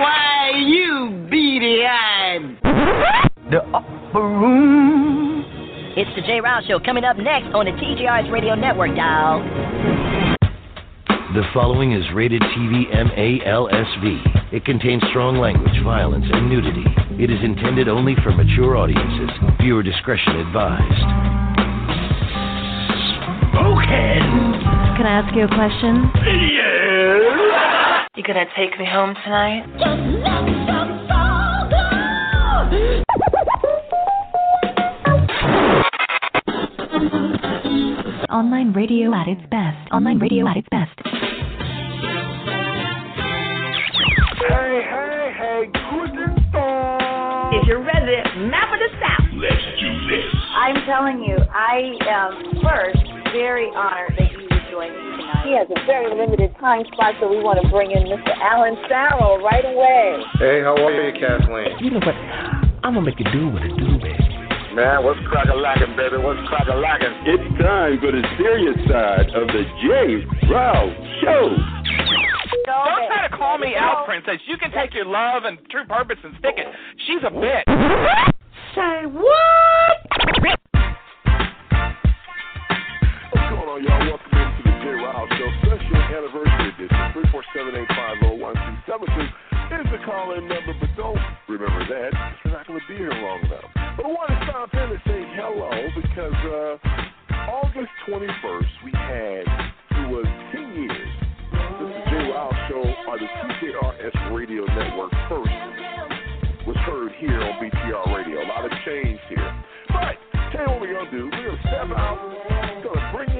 Why, you beady-eyed. The upper room. It's the J. Rouse Show coming up next on the TJRS Radio Network, dial. The following is rated TV MALSV. It contains strong language, violence, and nudity. It is intended only for mature audiences. Viewer discretion advised. Spoken. Can I ask you a question? Yes. You gonna take me home tonight? Online radio at its best. Online radio at its best. Hey, hey, hey, guten Tag. you're resident map of the South? Let's do this. I'm telling you, I am first very honored that you would join me tonight. He has a very limited time slot, so we want to bring in Mr. Alan Farrell right away. Hey, how are you, Kathleen? You know what? I'm gonna make it do what it do, baby. Man, what's crack-a-lackin', baby? What's crack-a-lackin'? It's time for the serious side of the J. Rouse Show. Don't try to call me out, Princess. You can take your love and true purpose and stick it. She's a bitch. Say what? What's going on, y'all? Welcome the Show special anniversary edition. 347-850-1272 is the call-in number, but don't remember that. 'cause We're not going to be here long enough. But I want to stop in and say hello because uh, August 21st we had, it was 10 years since the J. Rouse Show on the TJRS Radio Network first was heard here on BTR Radio. A lot of change here. But tell you what we're gonna do. We're gonna step out. Bring in a little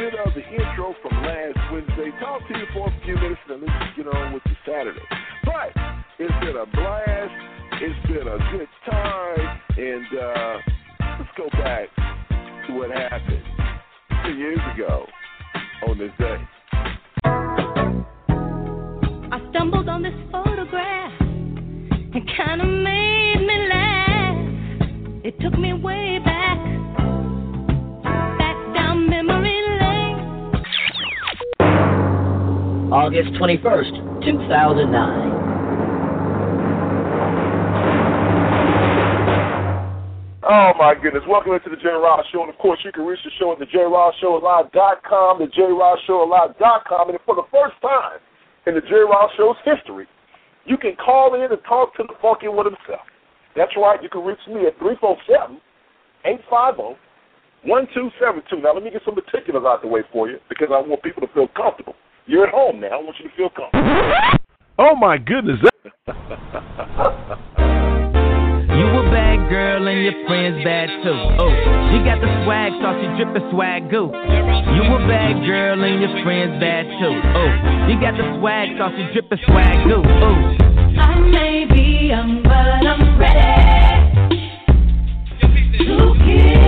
bit of the intro from last Wednesday. Talk to you for a few minutes, and then let's get on with the Saturday. But it's been a blast. It's been a good time, and uh, let's go back to what happened ten years ago on this day. I stumbled on this photograph. It kind of made me laugh. It took me way back August 21st, 2009. Oh my goodness. Welcome into the J. Rouse Show. And of course you can reach the show at the J Rod Show JRossShowLive.com, the JRossShowLive.com. And for the first time in the J. Rouse Show's history, you can call in and talk to the funky one himself. That's right, you can reach me at 347 850 1272. Now let me get some particulars out the way for you because I want people to feel comfortable. You're at home now. I want you to feel comfortable. Oh my goodness. You a bad girl and your friends bad too. Oh, she got the swag, so she drippin' swag goo. You a bad girl and your friends bad too. Oh, you got the swag, so she drippin' swag goo. Oh. I may be young, but I'm ready to give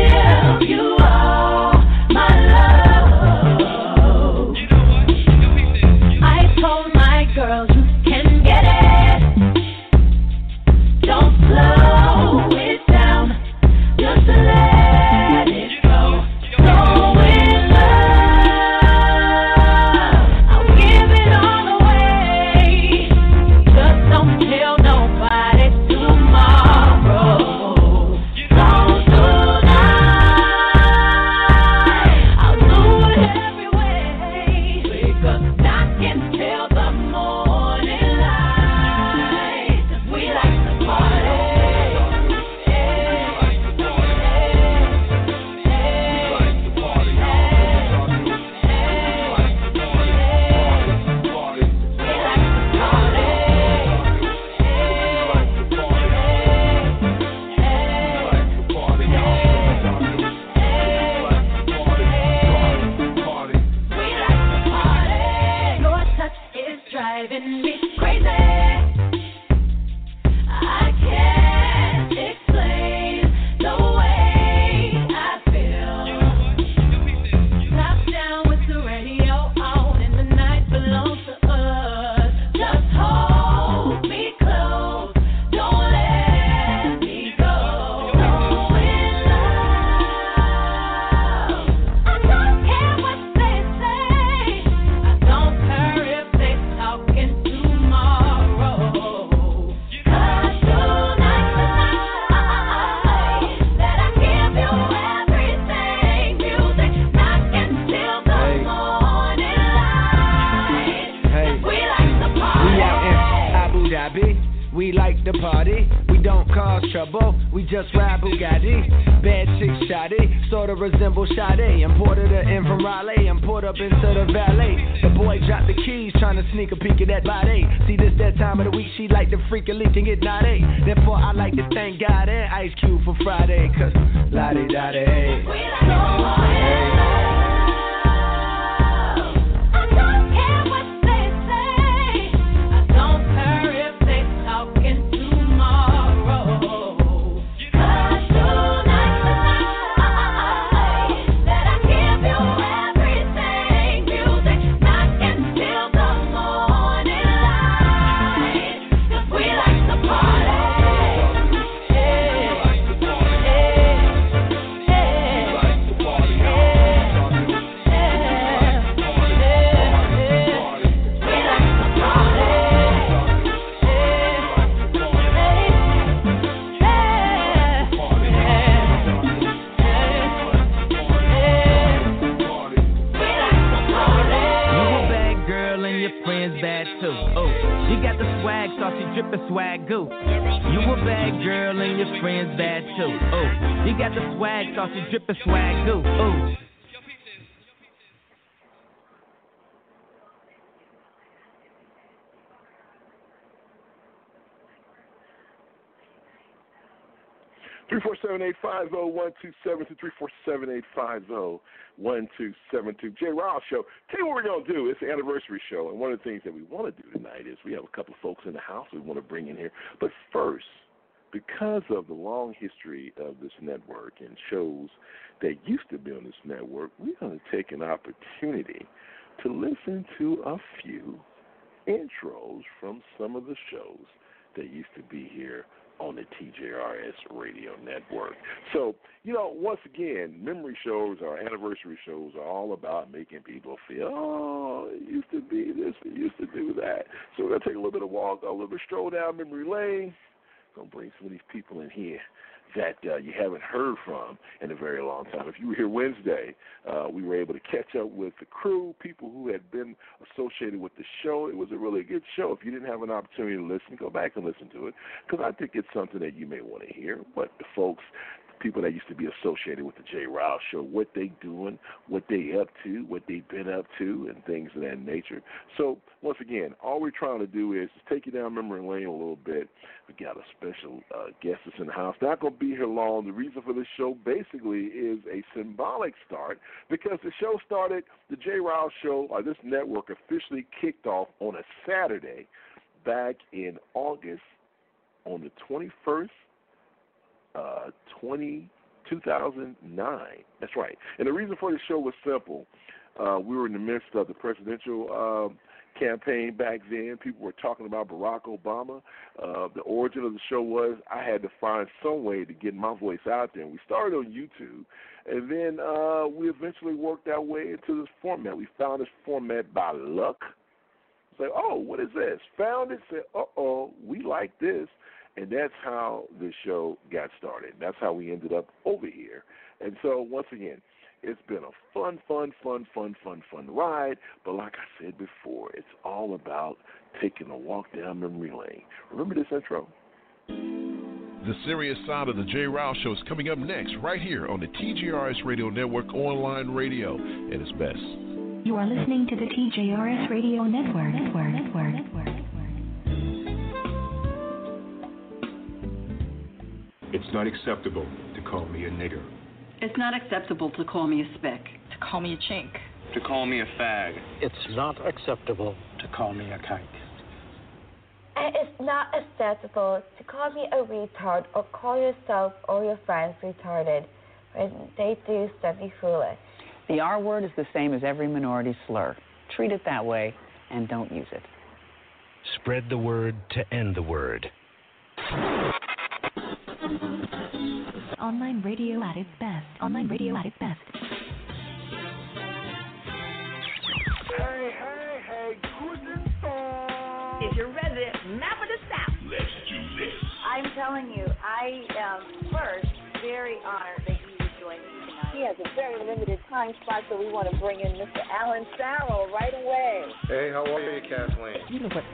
saucy swag goo. Oh. Three four seven eight five zero one two seven two three four seven eight five zero one two seven two. Jay Ryle Show. Tell you what we're gonna do. It's the anniversary show, and one of the things that we want to do tonight is we have a couple of folks in the house we want to bring in here. But first, because of the long history of this network and shows that used to be on this network, we're going to take an opportunity to listen to a few intros from some of the shows that used to be here on the TJRS radio network. So, you know, once again, memory shows or anniversary shows are all about making people feel, oh, it used to be this, it used to do that. So we're going to take a little bit of walk, a little bit stroll down memory lane. To bring some of these people in here that uh, you haven't heard from in a very long time. If you were here Wednesday, uh, we were able to catch up with the crew, people who had been associated with the show. It was a really good show. If you didn't have an opportunity to listen, go back and listen to it because I think it's something that you may want to hear. What the folks people that used to be associated with the Jay Ryle show, what they doing, what they up to, what they've been up to, and things of that nature. So once again, all we're trying to do is take you down memory lane a little bit. We got a special uh, guest that's in the house. Not to be here long. The reason for this show basically is a symbolic start because the show started, the Jay Ryle show, or this network officially kicked off on a Saturday back in August on the 21st uh, 20, 2009. That's right. And the reason for the show was simple. Uh, we were in the midst of the presidential um, campaign back then. People were talking about Barack Obama. Uh, the origin of the show was I had to find some way to get my voice out there. And we started on YouTube, and then uh, we eventually worked our way into this format. We found this format by luck. Say, oh, what is this? Found it. Said, uh oh, we like this. And that's how the show got started. That's how we ended up over here. And so, once again, it's been a fun, fun, fun, fun, fun, fun ride. But like I said before, it's all about taking a walk down memory lane. Remember this intro? The serious side of the J. Ryle Show is coming up next, right here on the TJRS Radio Network online radio at its best. You are listening to the TJRS Radio Network. Network. Network. Network. It's not acceptable to call me a nigger. It's not acceptable to call me a spick. To call me a chink. To call me a fag. It's not acceptable to call me a kike. And it's not acceptable to call me a retard or call yourself or your friends retarded when they do something foolish. The R word is the same as every minority slur. Treat it that way and don't use it. Spread the word to end the word. Online radio at its best. Online radio at its best. Hey, hey, hey, guten Tag. Is your resident map of the South. Let's do this. I'm telling you, I am first very honored that you would join me tonight. He has a very limited time slot, so we want to bring in Mr. Alan Farrell right away. Hey, how are you, Kathleen? You know what?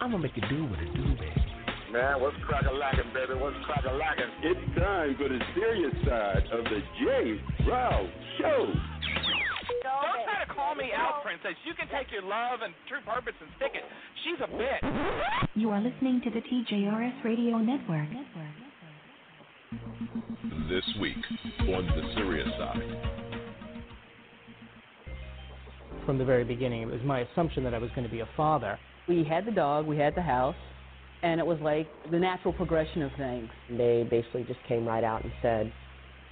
I'm gonna make it do what it do, baby. Man, what's crack a lacking, baby? What's crack a lacking? It's time for the serious side of the J. Ralph Show. Don't try to call me out, princess. You can take your love and true purpose and stick it. She's a bitch. You are listening to the TJRS Radio Network. This week on the serious side. From the very beginning, it was my assumption that I was going to be a father. We had the dog, we had the house, and it was like the natural progression of things. They basically just came right out and said,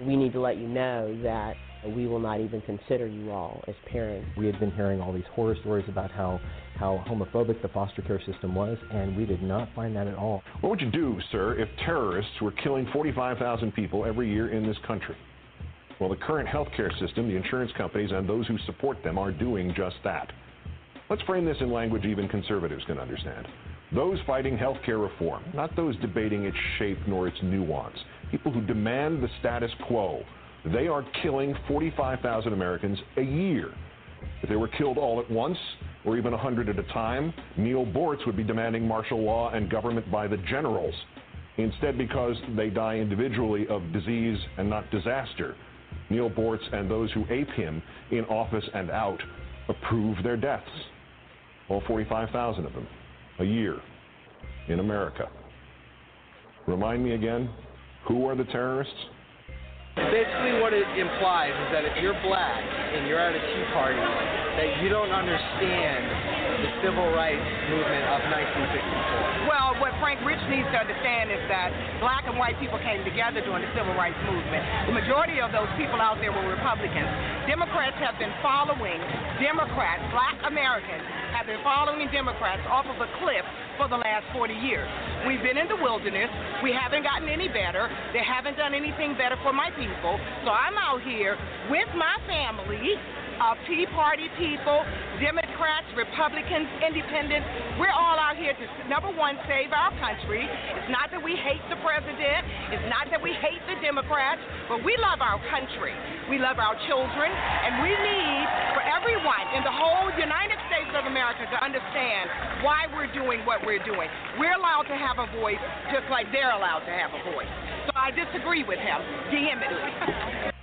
we need to let you know that we will not even consider you all as parents. We had been hearing all these horror stories about how, how homophobic the foster care system was, and we did not find that at all. What would you do, sir, if terrorists were killing 45,000 people every year in this country? Well, the current healthcare system, the insurance companies, and those who support them are doing just that. Let's frame this in language even conservatives can understand. Those fighting healthcare reform, not those debating its shape nor its nuance. People who demand the status quo. They are killing 45,000 Americans a year. If they were killed all at once, or even 100 at a time, Neal Boortz would be demanding martial law and government by the generals. Instead, because they die individually of disease and not disaster, Neal Boortz and those who ape him in office and out approve their deaths. All 45,000 of them a year in America. Remind me again, who are the terrorists? Basically, what it implies is that if you're black and you're at a Tea Party, that you don't understand the civil rights movement of 1964. Well, what Frank Rich needs to understand is that black and white people came together during the civil rights movement. The majority of those people out there were Republicans. Democrats have been following Democrats, black Americans have been following Democrats off of a cliff for the last 40 years. We've been in the wilderness. We haven't gotten any better. They haven't done anything better for my people. So I'm out here with my family of Tea Party people, Democrats, Republicans, Independents. We're all out here to, number one, save our country. It's not that we hate the president, it's not that we hate the Democrats, but we love our country. We love our children, and we need for everyone in the whole United States of America to understand why we're doing what we're doing. We're allowed to have a voice just like they're allowed to have a voice. So I disagree with him vehemently.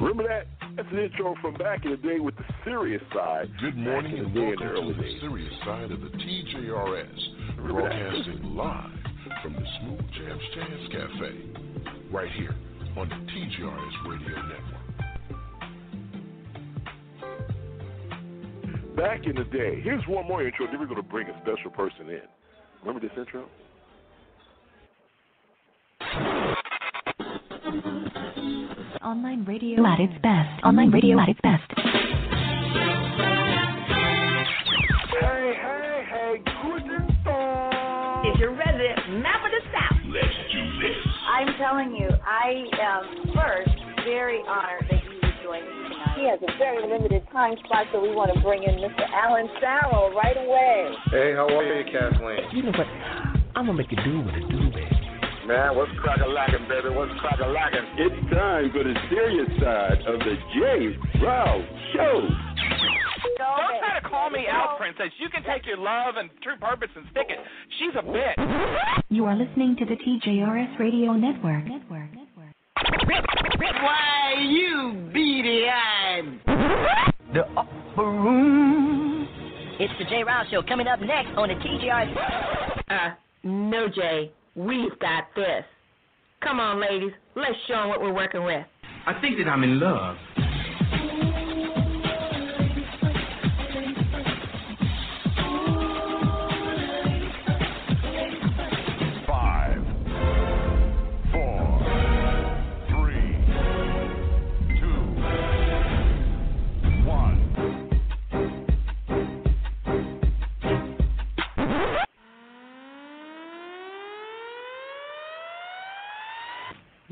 Remember that? That's an intro from back in the day with the serious side. Good morning and the day in welcome to the days. serious side of the TJRS, Remember that? broadcasting live from the Smooth Jams Jazz Cafe, right here on the TJRS Radio Network. Back in the day. Here's one more intro, then we're going to bring a special person in. Remember this intro? Online radio at its best. Online radio at its best. Hey, hey, hey, Guten Tag. Is your resident map of the South. Let's do this. I'm telling you, I am first very honored that you would join us tonight. He has a very limited time slot, so we want to bring in Mr. Alan Farrell right away. Hey, how are you, Kathleen? You know what? I'm gonna make it do what it do, baby. Man, what's crack a lacking, baby? What's crack a lacking? It's time for the serious side of the J. Ralph Show. Don't try to call me out, princess. You can take your love and true purpose and stick it. She's a bitch. You are listening to the TJRS Radio Network. Network. Network. Why, you beady eyed. The upper room. It's the J. Rouse Show coming up next on the TGR. Uh, no, Jay. We've got this. Come on, ladies. Let's show 'em what we're working with. I think that I'm in love.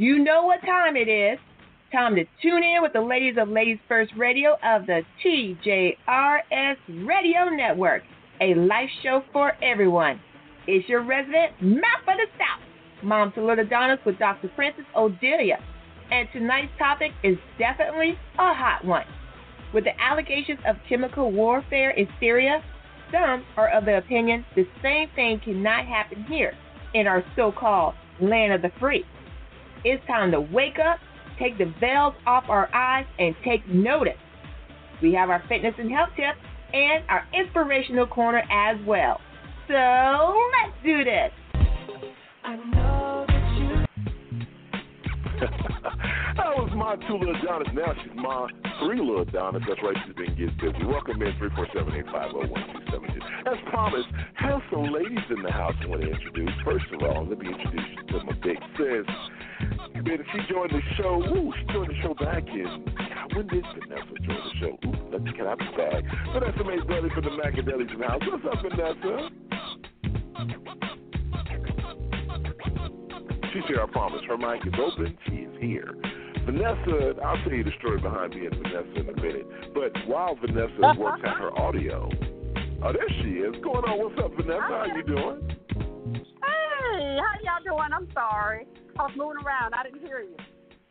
You know what time it is. Time to tune in with the ladies of Ladies First Radio of the TJRS Radio Network, a life show for everyone. It's your resident map of the South, Mom Salute Adonis with Dr. Francis Odelia. And tonight's topic is definitely a hot one. With the allegations of chemical warfare in Syria, some are of the opinion the same thing cannot happen here in our so called land of the free. It's time to wake up, take the veils off our eyes, and take notice. We have our fitness and health tips and our inspirational corner as well. So let's do this. I love you. That was my two little Donnas. Now she's my three little Donnas. That's right, she's been getting busy. Welcome in 347-850-1272. As promised, have some ladies in the house I want to introduce. First of all, let me introduce you to my big sis. Man, she joined the show. Ooh, she joined the show back in. God, when did Vanessa join the show? Ooh, can I be back? Vanessa May Dudley from the the house. What's up, Vanessa? She's here, I promise. Her mic is open. She is here. Vanessa, I'll tell you the story behind me and Vanessa in a minute. But while Vanessa works out her audio, oh, there she is. What's going on? What's up, Vanessa? How you doing? Hey, how y'all doing? I'm sorry. I was moving around. I didn't hear you.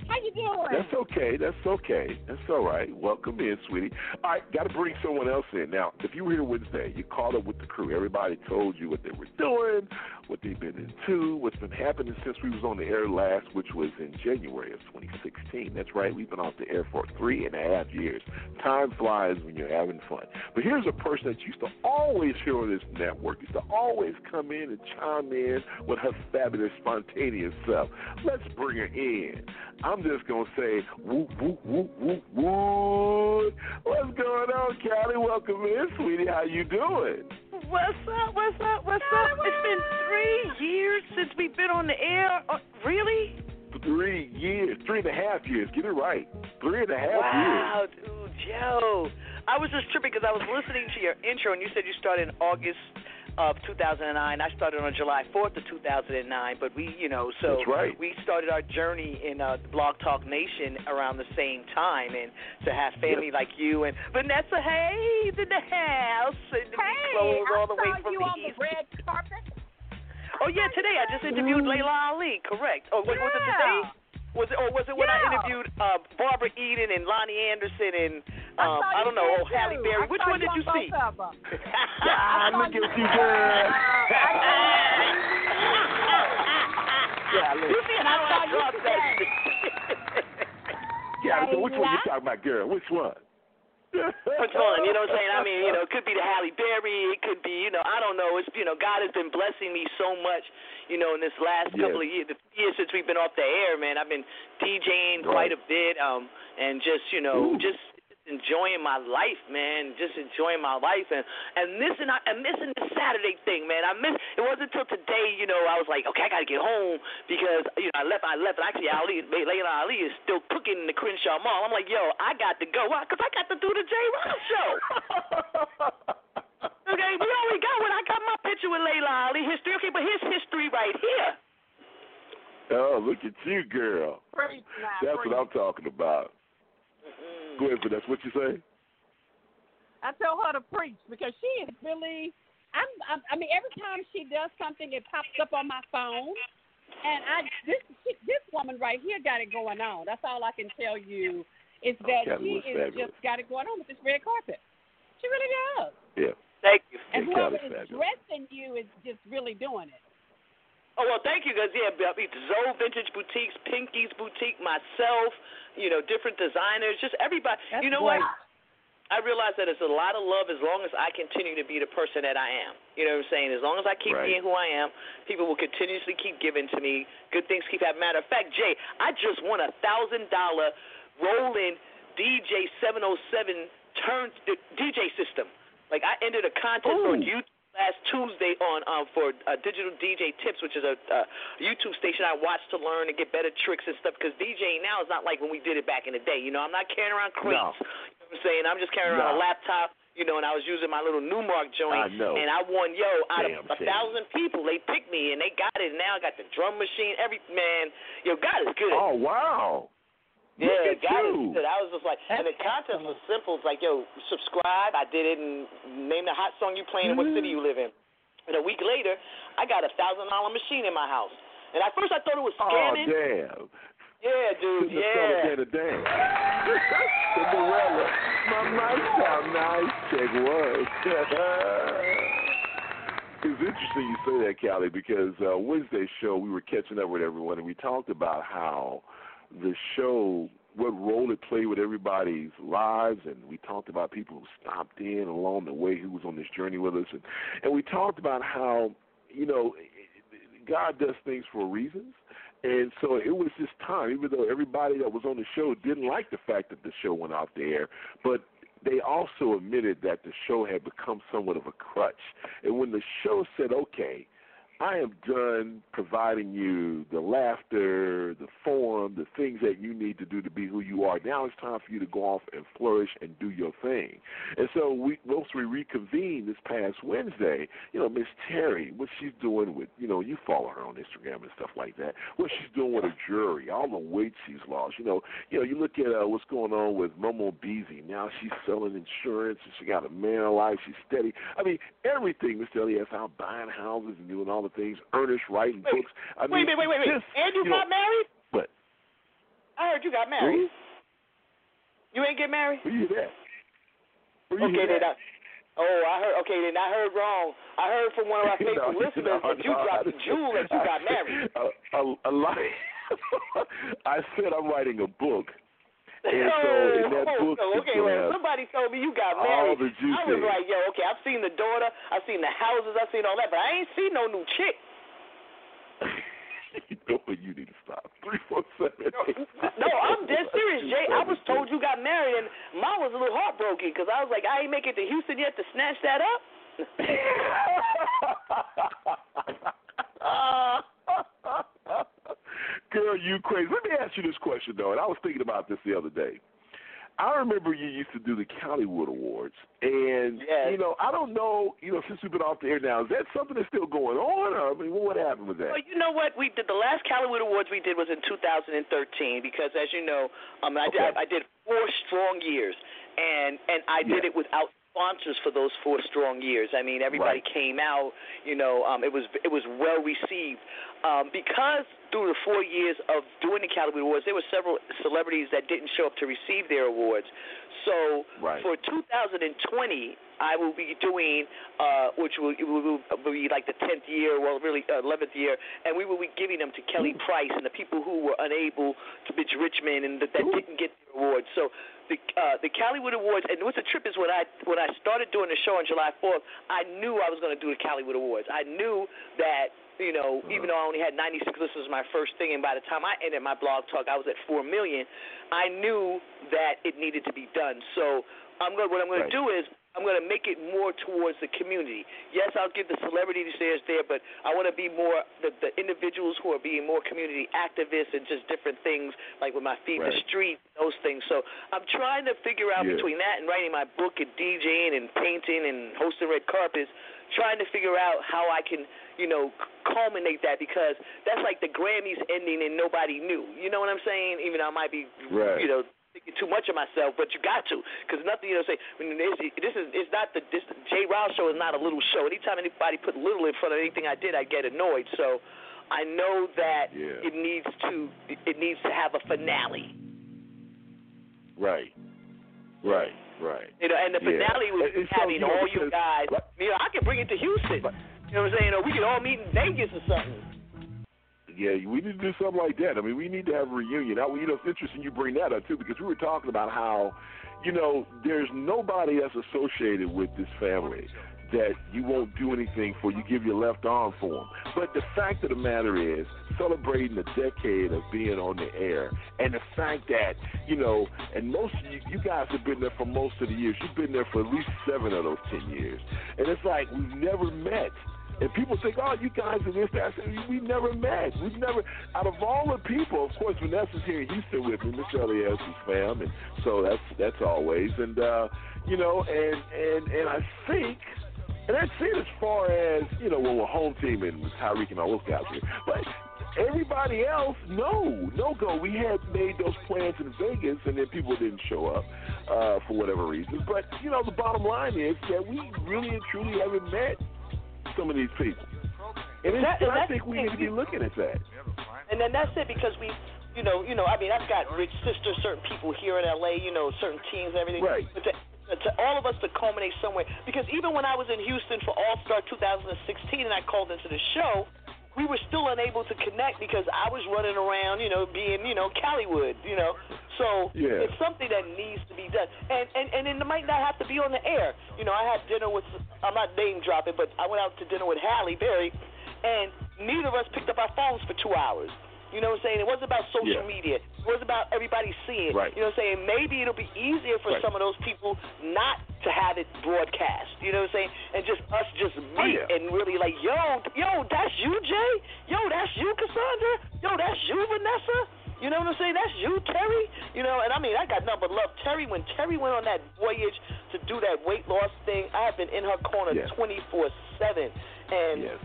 How you doing? That's okay. That's okay. That's all right. Welcome in, sweetie. All right, got to bring someone else in. Now, if you were here Wednesday, you called up with the crew. Everybody told you what they were doing, what they've been into, what's been happening since we was on the air last, which was in January of 2016. That's right. We've been off the air for three and a half years. Time flies when you're having fun. But here's a person that used to always hear on this network, used to always come in and chime in with her fabulous, spontaneous self. Let's bring her in. I'm just gonna say whoop whoop whoop whoop whoop. What's going on, Callie? Welcome in, sweetie. How you doing? What's up? What's up? What's up? It's been three years since we've been on the air. Uh, really? Three years, three and a half years. Get it right. Three and a half wow, years. Wow, dude, Joe. I was just tripping because I was listening to your intro and you said you started in August of 2009. I started on July 4th of 2009, but we, you know, so right. we started our journey in uh, Blog Talk Nation around the same time, and to have family like you and Vanessa Hayes in the house, and we Hey, close I all the way saw from you the on east. the red carpet. Oh yeah, today I just interviewed Laila Ali. Correct. Oh, wait, was it today? Was it or was it when I interviewed uh, Barbara Eden and Loni Anderson and I um, saw I don't know, there, oh Halle. Berry? I Which one did you see? both of 'em. Ah, look at you, girl. Yeah, You see I how saw I you that shit? Yeah, so which one you talking about, girl? Which one? One? You know what I'm saying? I mean, you know, it could be the Halle Berry. It could be, you know, I don't know. It's, you know, God has been blessing me so much, you know, in this last Yes. couple of years, the years since we've been off the air, man. I've been DJing quite a bit, um, and just, you know, Ooh. just enjoying my life, man. Just enjoying my life, and and missing, and missing the Saturday thing, man. I miss. It wasn't until today, you know, I was like, okay, I gotta get home because, you know, I left. I left. And actually, Ali, Laila Ali is still cooking in the Crenshaw Mall. I'm like, yo, I got to go. Why? Because I got to do the J. Rock show. okay, we only got when I got my picture with Laila Ali history. Okay, but his history right here. Oh, look at you, girl. Preach That's what I'm talking about. Go ahead, Vanessa. What you say? I tell her to preach because she is really. I'm, I'm. I mean, every time she does something, it pops up on my phone, and I this she, this woman right here got it going on. That's all I can tell you is that Kelly she is fabulous. just got it going on with this red carpet. She really does. Yeah. Thank you. And whoever is fabulous. dressing you is just really doing it. Oh well, thank you, guys. Yeah, I mean, Zoe Vintage Boutiques, Pinky's Boutique, myself, you know, different designers, just everybody. That's you know great. what? I realize that it's a lot of love as long as I continue to be the person that I am. You know what I'm saying? As long as I keep Right. being who I am, people will continuously keep giving to me. Good things keep happening. Matter of fact, Jay, I just won a thousand dollar Roland DJ 707 turn DJ system. Like I entered a contest on YouTube last Tuesday on um, for uh, Digital DJ Tips, which is a uh, YouTube station I watch to learn and get better tricks and stuff. Because DJing now is not like when we did it back in the day. You know, I'm not carrying around crates. No. You know what I'm saying? I'm just carrying around a laptop. You know, and I was using my little Numark joint, I know. and I won. Yo, out Damn of a thousand people, they picked me, and they got it. And now I got the drum machine. Every man, yo, God is good. Oh wow. Yeah, Look at God you. good. I was just like, and the contest was simple. It's like, yo, subscribe. I did it and name the hot song you playing and what city you live in. And a week later, I got a thousand dollar machine in my house. And at first I thought it was scamming. Oh damn. Yeah, dude. Have Yeah. it damn. Cinderella. My nice how nice check was. it's interesting you say that, Callie, because uh, Wednesday's show we were catching up with everyone and we talked about how the show what role it played with everybody's lives and we talked about people who stopped in along the way who was on this journey with us and, and we talked about how, you know, God does things for reasons. And so it was this time, even though everybody that was on the show didn't like the fact that the show went off the air, but they also admitted that the show had become somewhat of a crutch. And when the show said, okay, I am done providing you the laughter, the form, the things that you need to do to be who you are. Now it's time for you to go off and flourish and do your thing. And so we once we reconvened this past Wednesday, you know, Miss Terry, what she's doing with you know, you follow her on Instagram and stuff like that. What she's doing with her jury, all the weight she's lost. You know, you know, you look at uh, what's going on with Momo Beezy. Now she's selling insurance and she got a man alive. she's steady. I mean, everything Mr. Elias out buying houses and doing all the things, Ernest writing Wait, books. I wait, mean, wait, wait, wait, wait. just, And you, you know, got married? What? I heard you got married. You ain't get married? Where you at? Where you okay, then I. Oh, I heard. Okay, then I heard wrong. I heard from one of our faithful No, listeners no, that you no, dropped the I- jewel that you got married. A, a, a lie. I said I'm writing a book. And so in that book, so, okay, well, somebody told me you got married. I was like, yo, okay, I've seen the daughter, I've seen the houses, I've seen all that, but I ain't seen no new chick. you know what? You need to stop. Three four seven. No, I'm dead serious, Jay. I was told you got married, and mine was a little heartbroken because I was like, I ain't make it to Houston yet to snatch that up. Girl, you crazy. Let me ask you this question though, and I was thinking about this the other day. I remember you used to do the Hollywood Awards, and you know, I don't know, you know, since we've been off the air now, is that something that's still going on, or I mean, what happened with that? Well, you know what? We did the last Hollywood Awards we did was in 2013 because, as you know, um, I, Okay. did, I did four strong years, and and I did it without sponsors for those four strong years. I mean, everybody Right. came out. You know, um, it was it was well received um, because through the four years of doing the Hollywood Awards, there were several celebrities that didn't show up to receive their awards. So Right. for 2020, I will be doing, uh, which will, will, will be like the 10th year, well, really uh, 11th year, and we will be giving them to Kelly Price and the people who were unable to Mitch Richmond and that, that didn't get the awards. So the uh, the Hollywood Awards, and what's the trip is when I when I started doing the show on July 4th, I knew I was going to do the Hollywood Awards. I knew that you know, uh-huh. even though I only had 96 listeners my first thing, and by the time I ended my blog talk, I was at four million. I knew that it needed to be done. So I'm going. What I'm going Right. to do is I'm going to make it more towards the community. Yes, I'll give the celebrities theirs there, but I want to be more the, the individuals who are being more community activists and just different things like with my feet in the street, those things. So I'm trying to figure out Yeah. between that and writing my book and DJing and painting and hosting red carpets, trying to figure out how I can, you know, culminate that because that's like the Grammys ending and nobody knew. You know what I'm saying? Even though I might be, Right. you know, thinking too much of myself, but you got to, because nothing, you know, say when this, this is it's not the this Jay Rouse show is not a little show. Anytime anybody put little in front of anything I did, I get annoyed. So I know that Yeah. it needs to it needs to have a finale. Right. Right. Right. You know, and the Yeah. finale was and so, having know, all you guys. You know, I can bring it to Houston. You know what I'm saying? Or we could all meet in Vegas or something. Yeah, we need to do something like that. I mean, we need to have a reunion. Now, you know, it's interesting you bring that up too because we were talking about how, you know, there's nobody that's associated with this family that you won't do anything for. You give your left arm for them. But the fact of the matter is, celebrating a decade of being on the air, and the fact that you know, and most of you, you guys have been there for most of the years. You've been there for at least seven of those ten years, and it's like we've never met. And people think, oh, you guys are this, that. I said, we never met. We've never, out of all the people, of course, Vanessa's here in Houston with me, Mr. Elias's fam, and so that's that's always. And uh, you know, and and and I think, and that's it as far as you know, well, we're home team and Tyreek and all those guys here, but. Everybody else, no, no go. We had made those plans in Vegas, and then people didn't show up uh, for whatever reasons. But you know, the bottom line is that we really and truly haven't met some of these people. And, That- and I think we need to be looking at that. And then that's it because we you know, you know, I mean, I've got Rich Sister, certain people here in LA, you know, certain teams and everything. Right. But to, to all of us to culminate somewhere, because even when I was in Houston for All Star 2016 and I called into the show, we were still unable to connect because I was running around, you know, being, you know, Callywood, you know. So Yeah. it's something that needs to be done, and and and it might not have to be on the air. You know, I had dinner with, I'm not name dropping, but I went out to dinner with Halle Berry, and neither of us picked up our phones for two hours. You know what I'm saying? It wasn't about social Yeah. media. It wasn't about everybody seeing. Right. You know what I'm saying? Maybe it'll be easier for Right. some of those people not to have it broadcast. You know what I'm saying? And just us just meet Oh, yeah. and really like, yo, yo, that's you, Jay. Yo, that's you, Cassandra. Yo, that's you, Vanessa. You know what I'm saying? That's you, Terry. You know, and I mean, I got nothing but love. Terry, when Terry went on that voyage to do that weight loss thing, I have been in her corner Yeah. 24 seven, and Yes.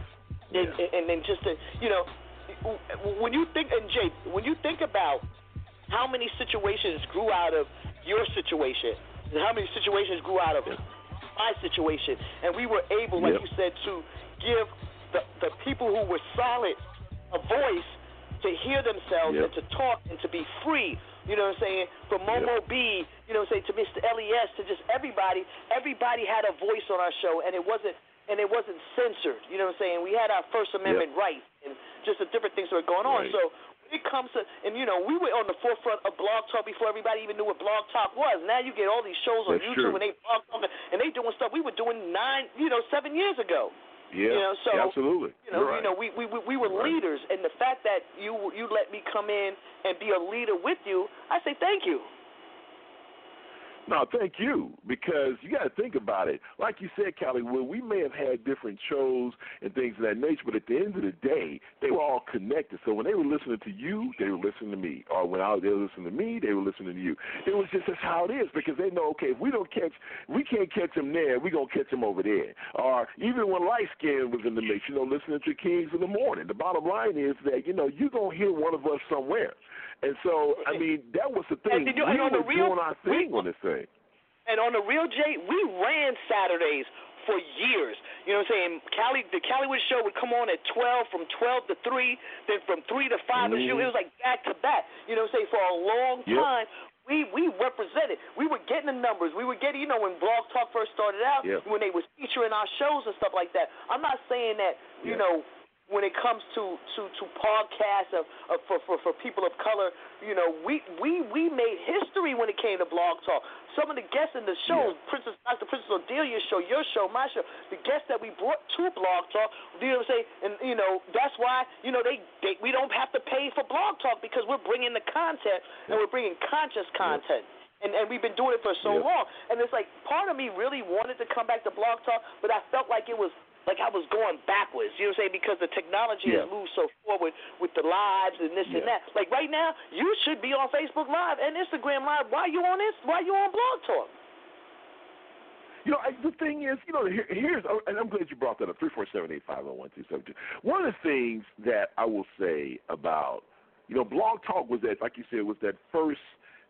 and, and, and then just to, you know, when you think, and Jay, when you think about how many situations grew out of your situation, and how many situations grew out of my situation, and we were able, like Yep. you said, to give the, the people who were solid a voice to hear themselves Yep. and to talk and to be free. You know what I'm saying? From Momo B, you know what I'm saying, to Mr. Les, to just everybody, everybody had a voice on our show, and it wasn't and it wasn't censored. You know what I'm saying? We had our First Amendment rights and just the different things that were going on. Right. So when it comes to, and you know, we were on the forefront of Blog Talk before everybody even knew what Blog Talk was. Now you get all these shows on That's YouTube true. and they blog talk and they doing stuff we were doing nine, you know, seven years ago. Yeah. You know, so Yeah, absolutely. you know, You're you know, we we we, we were Right. leaders, and the fact that you you let me come in and be a leader with you, I say thank you. No, thank you, because you got to think about it. Like you said, Callie, well, we may have had different shows and things of that nature, but at the end of the day, they were all connected. So when they were listening to you, they were listening to me, or when I, they were listening to me, they were listening to you. It was just that's how it is, because they know, okay, if we don't catch, we can't catch them there, we gonna catch them over there. Or even when light skin was in the mix, you know, listening to Kings in the morning. The bottom line is that you know you're gonna hear one of us somewhere. And so, I mean, that was the thing. You- we the were real- doing our thing on this thing. And on the real J, we ran Saturdays for years. You know what I'm saying? Cali, the Caliwood show would come on at 12, from 12 to 3, then from 3 to 5. It was- Mhm. It was like back to back. You know what I'm saying? For a long Yep. time, we we represented. We were getting the numbers. We were getting, you know, when Blog Talk first started out, Yep. when they was featuring our shows and stuff like that. I'm not saying that, you know, when it comes to to to podcasts of, of for, for for people of color, you know, we we we made history when it came to Blog Talk. Some of the guests in the shows, Princess Dr. Princess Odelia's show, your show, my show, the guests that we brought to Blog Talk, you know what I'm saying? And you know, that's why you know they, they we don't have to pay for Blog Talk because we're bringing the content and we're bringing conscious content. And, and we've been doing it for so Yep. long. And it's like part of me really wanted to come back to Blog Talk, but I felt like it was like I was going backwards. You know what I'm saying? Because the technology has moved so forward with the lives and this and that. Like right now, you should be on Facebook Live and Instagram Live. Why are you on this? Why are you on Blog Talk? You know, I, the thing is, you know, here, here's, oh, and I'm glad you brought that up. Three four seven eight five zero one two seven two. One of the things that I will say about, you know, Blog Talk was that, like you said, was that first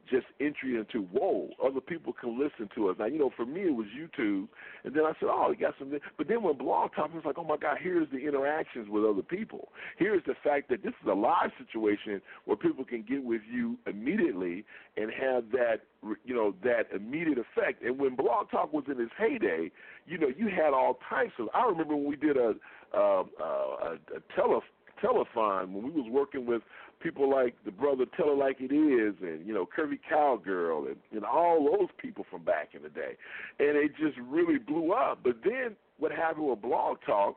just entry into whoa, other people can listen to us. Now, you know, for me it was YouTube, and then I said, oh, you got some. But then when Blog Talk, it's like, oh my God, here's the interactions with other people. Here's the fact that this is a live situation where people can get with you immediately and have that, you know, that immediate effect. And when Blog Talk was in its heyday, you know, you had all types of. I remember when we did a uh, uh, a, a tele telethon when we was working with people like the brother Tell It Like It Is and, you know, Curvy Cowgirl and, and all those people from back in the day. And it just really blew up. But then what happened with Blog Talk,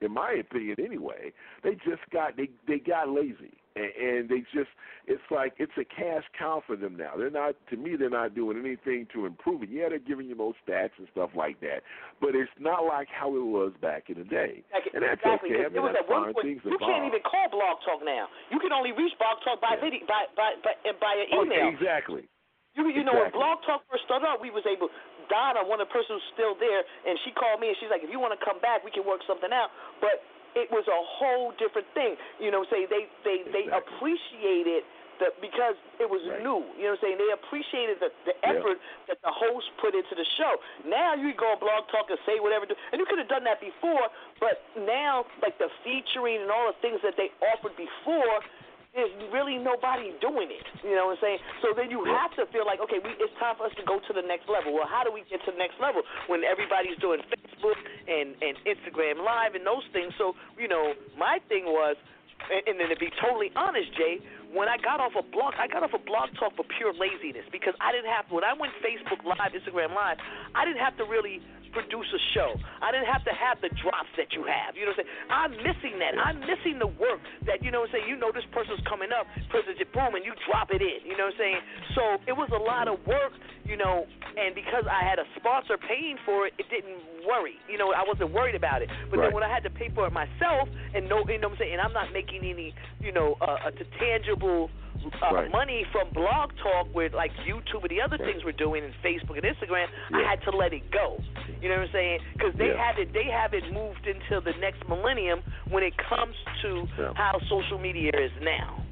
in my opinion anyway, they just got they they got lazy. And, and they just it's like it's a cash cow for them now. They're not to me they're not doing anything to improve it. Yeah, they're giving you those stats and stuff like that. But it's not like how it was back in the day. Like, And that's exactly. okay. I mean that's fine. point, Things you can't even call Blog Talk now. You can only reach Blog Talk by video, by by by, and by an Oh, email. exactly. You you know when Blog Talk first started out, we was able. Donna, one of the person who's still there, and she called me and she's like, if you want to come back, we can work something out. But it was a whole different thing. You know, say they they they appreciated the because it was new. You know, what I'm saying they appreciated the the effort that the host put into the show. Now you go on Blog Talk and say whatever, and you could have done that before. But now, like the featuring and all the things that they offered before, there's really nobody doing it. You know what I'm saying? So then you have to feel like, okay, we, it's time for us to go to the next level. Well, how do we get to the next level when everybody's doing Facebook and and Instagram Live and those things? So you know, my thing was, and, and then to be totally honest, Jay, when I got off a blog, I got off a blog talk for pure laziness because I didn't have when I went Facebook Live, Instagram Live, I didn't have to really produce a show. I didn't have to have the drops that you have. You know what I'm saying? I'm missing that. I'm missing the work that, you know what I'm saying, you know this person's coming up, present it, boom, and you drop it in. You know what I'm saying? So it was a lot of work, you know, and because I had a sponsor paying for it, it didn't worry. You know, I wasn't worried about it. But Right. then when I had to pay for it myself and no, you know what I'm saying, and I'm not making any, you know, uh, a tangible uh, Right. money from Blog Talk with like YouTube and the other things we're doing and Facebook and Instagram, I had to let it go. You know what I'm saying? Because they Yeah. have it, they have it moved into the next millennium when it comes to Yeah. how social media is now.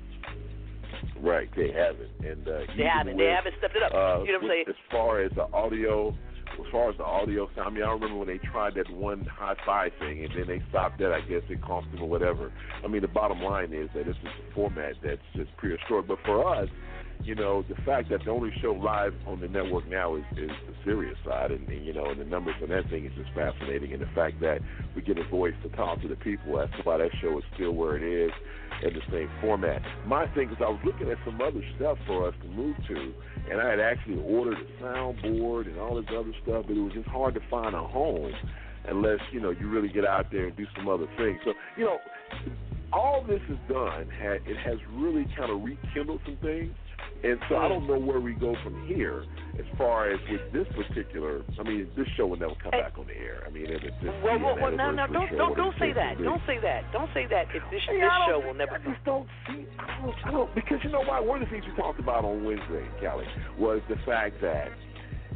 Right, they haven't, and uh, They haven't, they haven't stepped it up. Uh, you know what I'm saying? As far as the audio, as far as the audio sound, I mean, I remember when they tried that one hi-fi thing, and then they stopped that. I guess it cost them or whatever. I mean, the bottom line is that it's just a format that's just prehistoric. But for us, you know, the fact that the only show live on the network now is, is the serious side, and, and you know, and the numbers on that thing is just fascinating, and the fact that we get a voice to talk to the people as to why that show is still where it is in the same format. My thing is, I was looking at some other stuff for us to move to, and I had actually ordered a soundboard and all this other stuff, but it was just hard to find a home unless you know you really get out there and do some other things. So you know, all this is done. It has really kind of rekindled some things. And so I hmm. don't know where we go from here as far as with this particular. I mean, this show will never come back on the air. I mean, if it's just Well, be well, an well, no, no, don't, show, don't, don't say case that. Don't say that. Don't say that. If this, Hey, this I don't show think- will never. I just don't see. I don't, I don't because you know why? One of the things we talked about on Wednesday, Kelly, was the fact that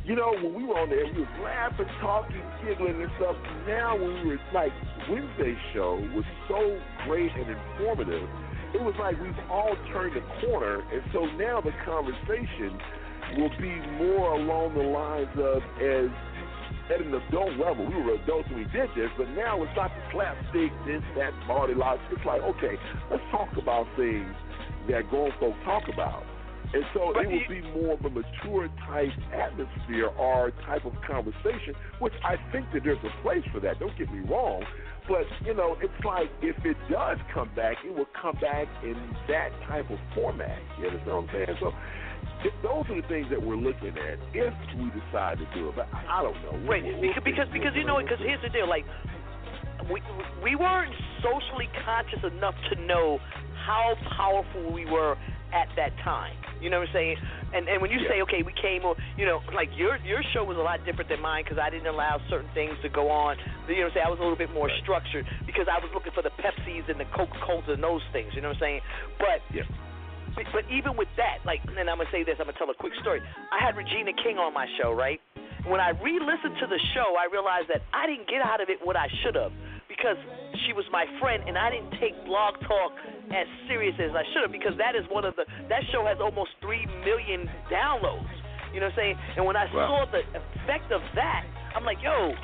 you know when we were on there, we was laughing, talking, giggling, and stuff. Now when we were like Wednesday's show was so great and informative. It was like we've all turned the corner, and so now the conversation will be more along the lines of as at an adult level. We were adults when we did this, but now it's not the slapstick, this, that, body lots. It's like, okay, let's talk about things that grown folk talk about. And so it would be more of a mature type atmosphere or type of conversation, which I think that there's a place for that. Don't get me wrong. But, you know, it's like if it does come back, it will come back in that type of format. You understand what I'm saying? So th- those are the things that we're looking at if we decide to do it. But I I don't know. Right, We'll- because because because you know because here's the deal. Like we we weren't socially conscious enough to know how powerful we were at that time. You know what I'm saying? And and when you say okay, we came on, you know, like your your show was a lot different than mine because I didn't allow certain things to go on. You know what I'm saying? I was a little bit more structured because I was looking for the Pepsis and the Coca Colas and those things. You know what I'm saying? But but, but even with that, like, and I'm gonna say this, I'm gonna tell a quick story. I had Regina King on my show, right? When I re-listened to the show, I realized that I didn't get out of it what I should have because she was my friend, and I didn't take Blog Talk as serious as I should have because that is one of the that show has almost three million downloads. You know what I'm saying? And when I saw the effect of that, I'm like, yo,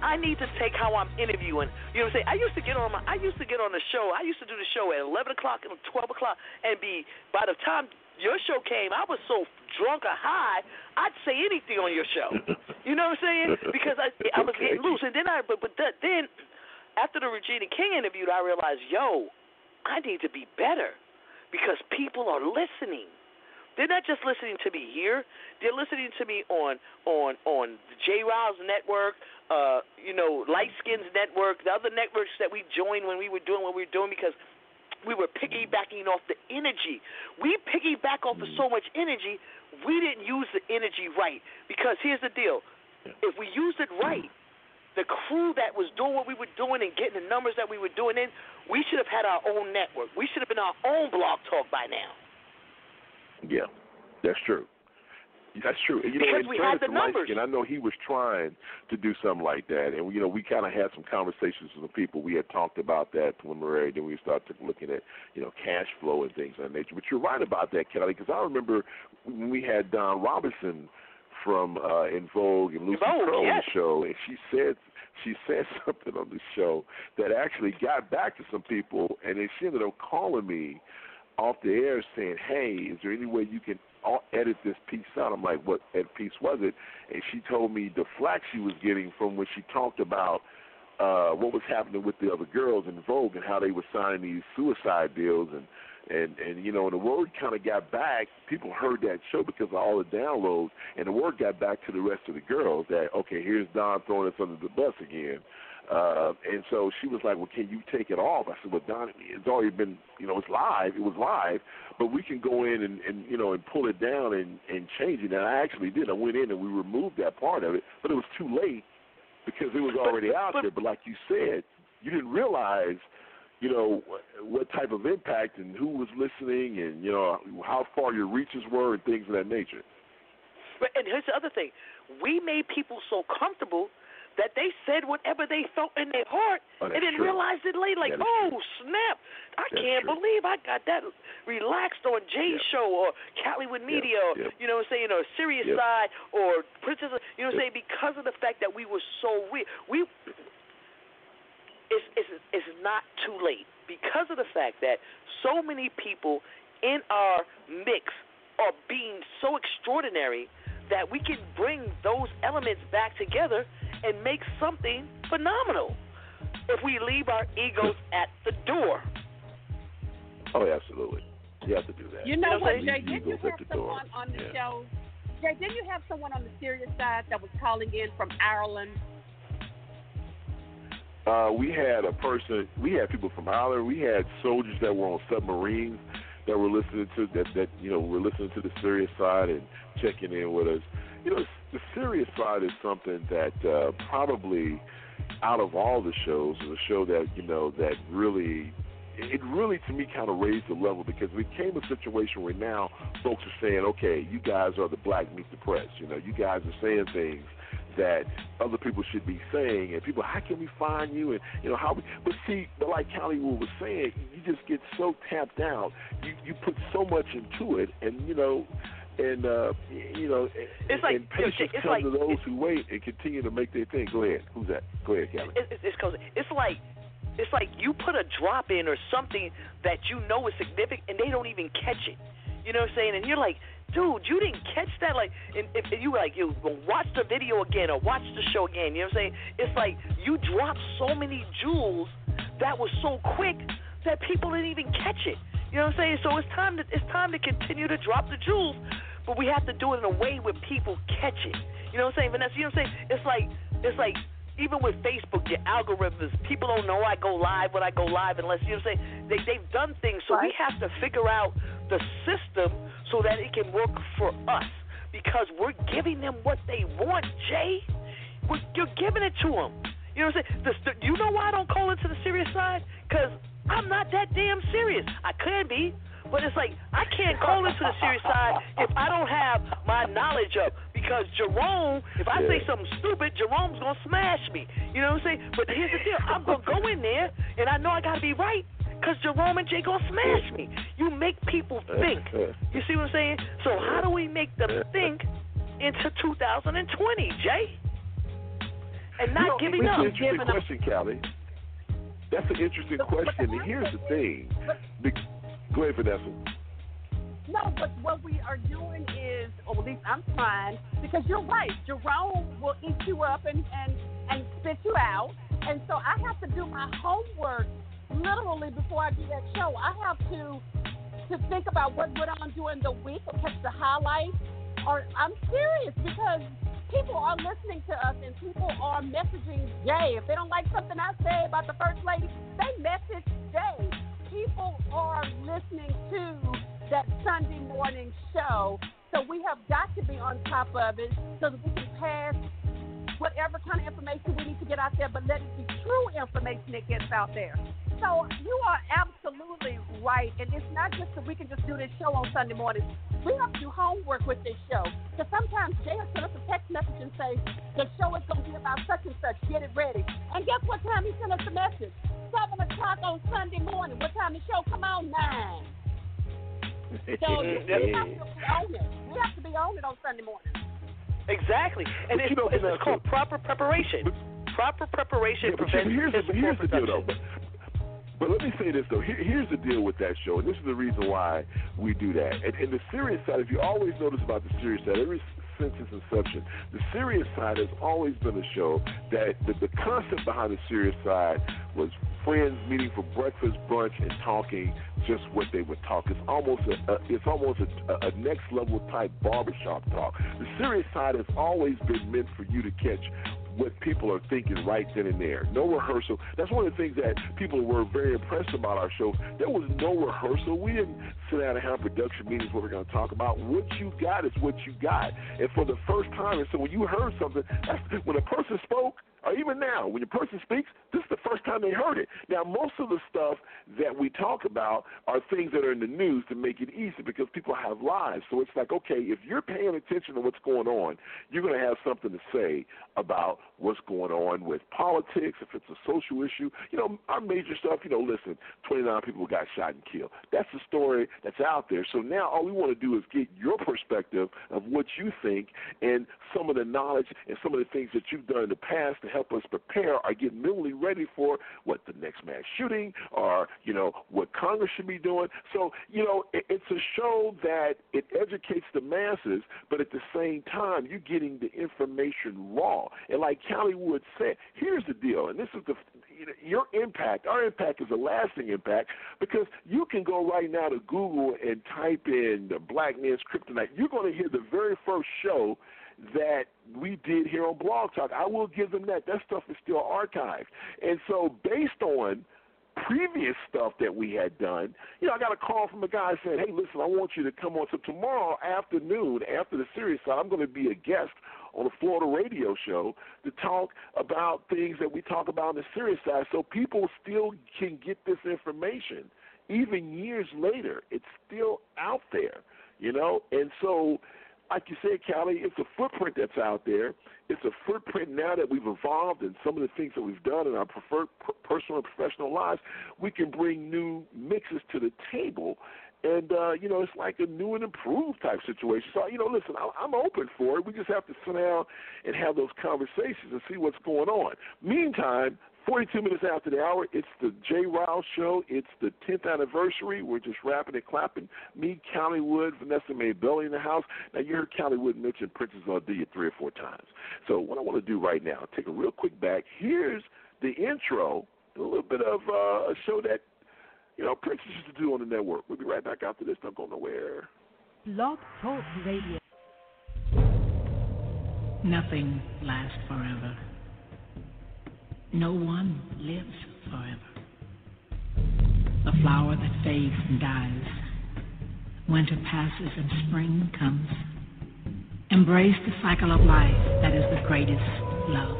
I need to take how I'm interviewing. You know what I'm saying? I used to get on my, I used to get on the show. I used to do the show at 11 o'clock and 12 o'clock, and be by the time your show came, I was so drunk or high, I'd say anything on your show. You know what I'm saying? Because I I was getting loose, and then I but but that, then after the Regina King interview, I realized, yo, I need to be better because people are listening. They're not just listening to me here. They're listening to me on on on the J Riles Network, uh, you know, Light Skins Network, the other networks that we joined when we were doing what we were doing because we were piggybacking off the energy. We piggyback off of so much energy, we didn't use the energy right. Because here's the deal: if we used it right, the crew that was doing what we were doing and getting the numbers that we were doing in, we should have had our own network. We should have been our own blog talk by now. Yeah, that's true. That's true. And, You know, Because in we had the numbers. Lightskin, I know he was trying to do something like that, and you know, we kind of had some conversations with the people. We had talked about that preliminary, then we started looking at you know cash flow and things of that nature. But you're right about that, Kelly, because I remember when we had Don Robinson from uh, En Vogue and Lucy Vogue, Pearl yes. show, and she said she said something on the show that actually got back to some people, and then she ended up calling me off the air saying, "Hey, is there any way you can edit this piece out?" I'm like, "What ed- piece was it?" And she told me the flack she was getting from when she talked about uh what was happening with the other girls En Vogue and how they were signing these suicide deals and and and you know the word kind of got back. People heard that show because of all the downloads, and the word got back to the rest of the girls that okay, here's Dawn throwing us under the bus again. Uh, and so she was like, "Well, can you take it off?" I said, "Well, Dawn, it's already been, you know, it's live. It was live, but we can go in and, and you know, and pull it down and and change it." And I actually did. I went in and we removed that part of it, but it was too late because it was already out there. But like you said, you didn't realize, you know, what type of impact and who was listening, and you know, how far your reaches were, and things of that nature. But and here's the other thing: we made people so comfortable that they said whatever they felt in their heart, Oh, and then true. realized it later. Like, oh snap! I That's can't true. believe I got that relaxed on Jay's show or Calliewood Media, or yep. you know what I'm saying, or Serious Yep. Side or Princess. You know what I'm saying? Because of the fact that we were so weird, we it's it's it's not too late because of the fact that so many people in our mix are being so extraordinary that we can bring those elements back together and make something phenomenal if we leave our egos at the door. Oh, absolutely. You have to do that. You know what, Jay? Didn't you egos at have the door. someone on the Yeah. show? Jay, didn't you have someone on the serious side that was calling in from Ireland? Uh, we had a person. We had people from Ireland. We had soldiers that were on submarines that were listening to that. That you know were listening to the serious side and checking in with us. You know, the serious side is something that uh, probably out of all the shows is a show that you know that really. It really, to me, kind of raised the level because it became a situation where now folks are saying, "Okay, you guys are the black meet the press. You know, you guys are saying things that other people should be saying, and people, how can we find you? And you know how? We, but see, but like Hollywood was saying, you just get so tapped out. You you put so much into it, and you know, and uh, you know, It's like- and patience it's comes like- to those who wait and continue to make their thing. Go ahead. Who's that? Go ahead, it, it's cause it's like it's like you put a drop in or something that you know is significant, and they don't even catch it. You know what I'm saying? And you're like, dude, you didn't catch that. Like, and you like, you watch the video again or watch the show again. You know what I'm saying? It's like you dropped so many jewels that was so quick that people didn't even catch it. You know what I'm saying? So it's time to it's time to continue to drop the jewels, but we have to do it in a way where people catch it. You know what I'm saying, Vanessa? You know what I'm saying? It's like it's like even with Facebook, your algorithms, people don't know I go live when I go live unless you know what I'm saying. They they've done things, so we have to figure out the system so that it can work for us because we're giving them what they want, Jay. We're, you're giving it to them. You know what I'm saying? The, the, you know why I don't call into the serious side? Because I'm not that damn serious. I could be, but it's like I can't call into the serious side if I don't have my knowledge up. Because Jerome, if I say something stupid, Jerome's gonna smash me. You know what I'm saying? But here's the deal: I'm gonna go in there, and I know I gotta be right. Cause Jerome and Jay gonna smash me. You make people think. You see what I'm saying? So how do we make them think into 2020, Jay? And not you know, giving that's up. an interesting question, Callie. That's an interesting question. And here's the thing. Be- Go ahead, Vanessa. No, but what we are doing is, or at least I'm trying, because you're right. Jerome will eat you up and, and, and spit you out. And so I have to do my homework literally before I do that show. I have to to think about what went on during the week or catch the highlights. Or I'm serious because people are listening to us and people are messaging Jay. If they don't like something I say about the first lady, they message Jay. People are listening to that Sunday morning show. So we have got to be on top of it so that we can pass whatever kind of information we need to get out there, but let it be true information that gets out there. So you are absolutely right. And it's not just that we can just do this show on Sunday mornings. We have to do homework with this show. Because sometimes Jay will send us a text message and say, the show is going to be about such and such. Get it ready. And guess what time he sent us a message? 7 o'clock on Sunday morning. What time the show come on? 9. So we have to be on it. We have to be on it on Sunday morning. Exactly. And But it's, you know, it's, Vanessa- called proper preparation. Proper preparation Yeah, prevents here's, here's the deal, though. But let me say this though. Here, here's the deal with that show, and this is the reason why we do that. And, and the serious side, if you always notice about the serious side, every since its inception, the serious side has always been a show that the, the concept behind the serious side was friends meeting for breakfast, brunch, and talking just what they would talk. It's almost a, a it's almost a, a next level type barbershop talk. The serious side has always been meant for you to catch what people are thinking right then and there. No rehearsal. That's one of the things that people were very impressed about our show. There was no rehearsal. We didn't sit down and have production meetings where we're going to talk about what you got is what you got. And for the first time, and so when you heard something, that's when a person spoke, or even now, when a person speaks, this is the first time they heard it. Now, most of the stuff that we talk about are things that are in the news to make it easy because people have lives. So it's like, okay, if you're paying attention to what's going on, you're going to have something to say about what's going on with politics, if it's a social issue. You know, our major stuff, you know, listen, 29 people got shot and killed. That's the story that's out there. So now all we want to do is get your perspective of what you think and some of the knowledge and some of the things that you've done in the past to help us prepare or get mentally ready for what the next mass shooting or, you know, what Congress should be doing. So, you know, it, it's a show that it educates the masses, but at the same time, you're getting the information raw. And like Callie Wood said, here's the deal, and this is the your impact, our impact is a lasting impact because you can go right now to Google and type in the Black Man's Kryptonite. You're going to hear the very first show that we did here on Blog Talk. I will give them that. That stuff is still archived. And so, based on previous stuff that we had done, you know, I got a call from a guy saying, "Hey, listen, I want you to come on." So tomorrow afternoon, after the series, side, I'm going to be a guest on a Florida radio show to talk about things that we talk about on the serious side, so people still can get this information even years later. It's still out there, you know, and so like you said, Callie, it's a footprint that's out there. It's a footprint now that we've evolved and some of the things that we've done in our preferred, personal and professional lives. We can bring new mixes to the table. And, uh, you know, it's like a new and improved type situation. So, you know, listen, I'm open for it. We just have to sit down and have those conversations and see what's going on. Meantime, 42 minutes after the hour, it's the Jay Rouse Show. It's the 10th anniversary. We're just rapping and clapping. Me, Callie Wood, Vanessa Mae Belly in the house. Now, you heard Callie Wood mention Princess Ardilla three or four times. So, what I want to do right now, take a real quick back. Here's the intro, a little bit of uh, a show that, you know, Princess used to do on the network. We'll be right back after this. Don't go nowhere. Blog Talk Radio. Nothing lasts forever. No one lives forever. The flower that fades and dies. Winter passes and spring comes. Embrace the cycle of life that is the greatest love.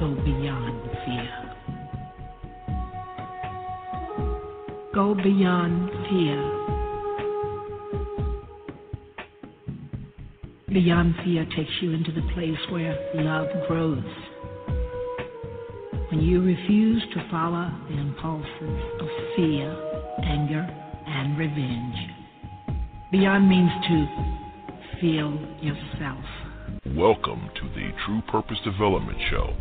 Go beyond fear. Go beyond fear. Beyond fear takes you into the place where love grows when you refuse to follow the impulses of fear, anger, and revenge. Beyond means to feel yourself. Welcome to the True Purpose Development Show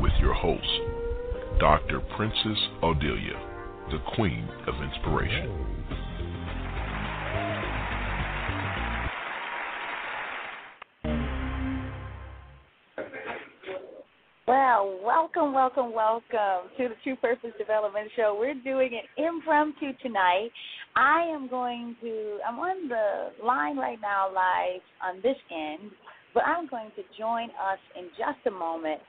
with your host, Dr. Princess Ardilla, the Queen of Inspiration. Well, welcome, welcome, welcome to the True Purpose Development Show. We're doing an impromptu tonight. I am going to, I'm on the line right now live on this end, but I'm going to join us in just a moment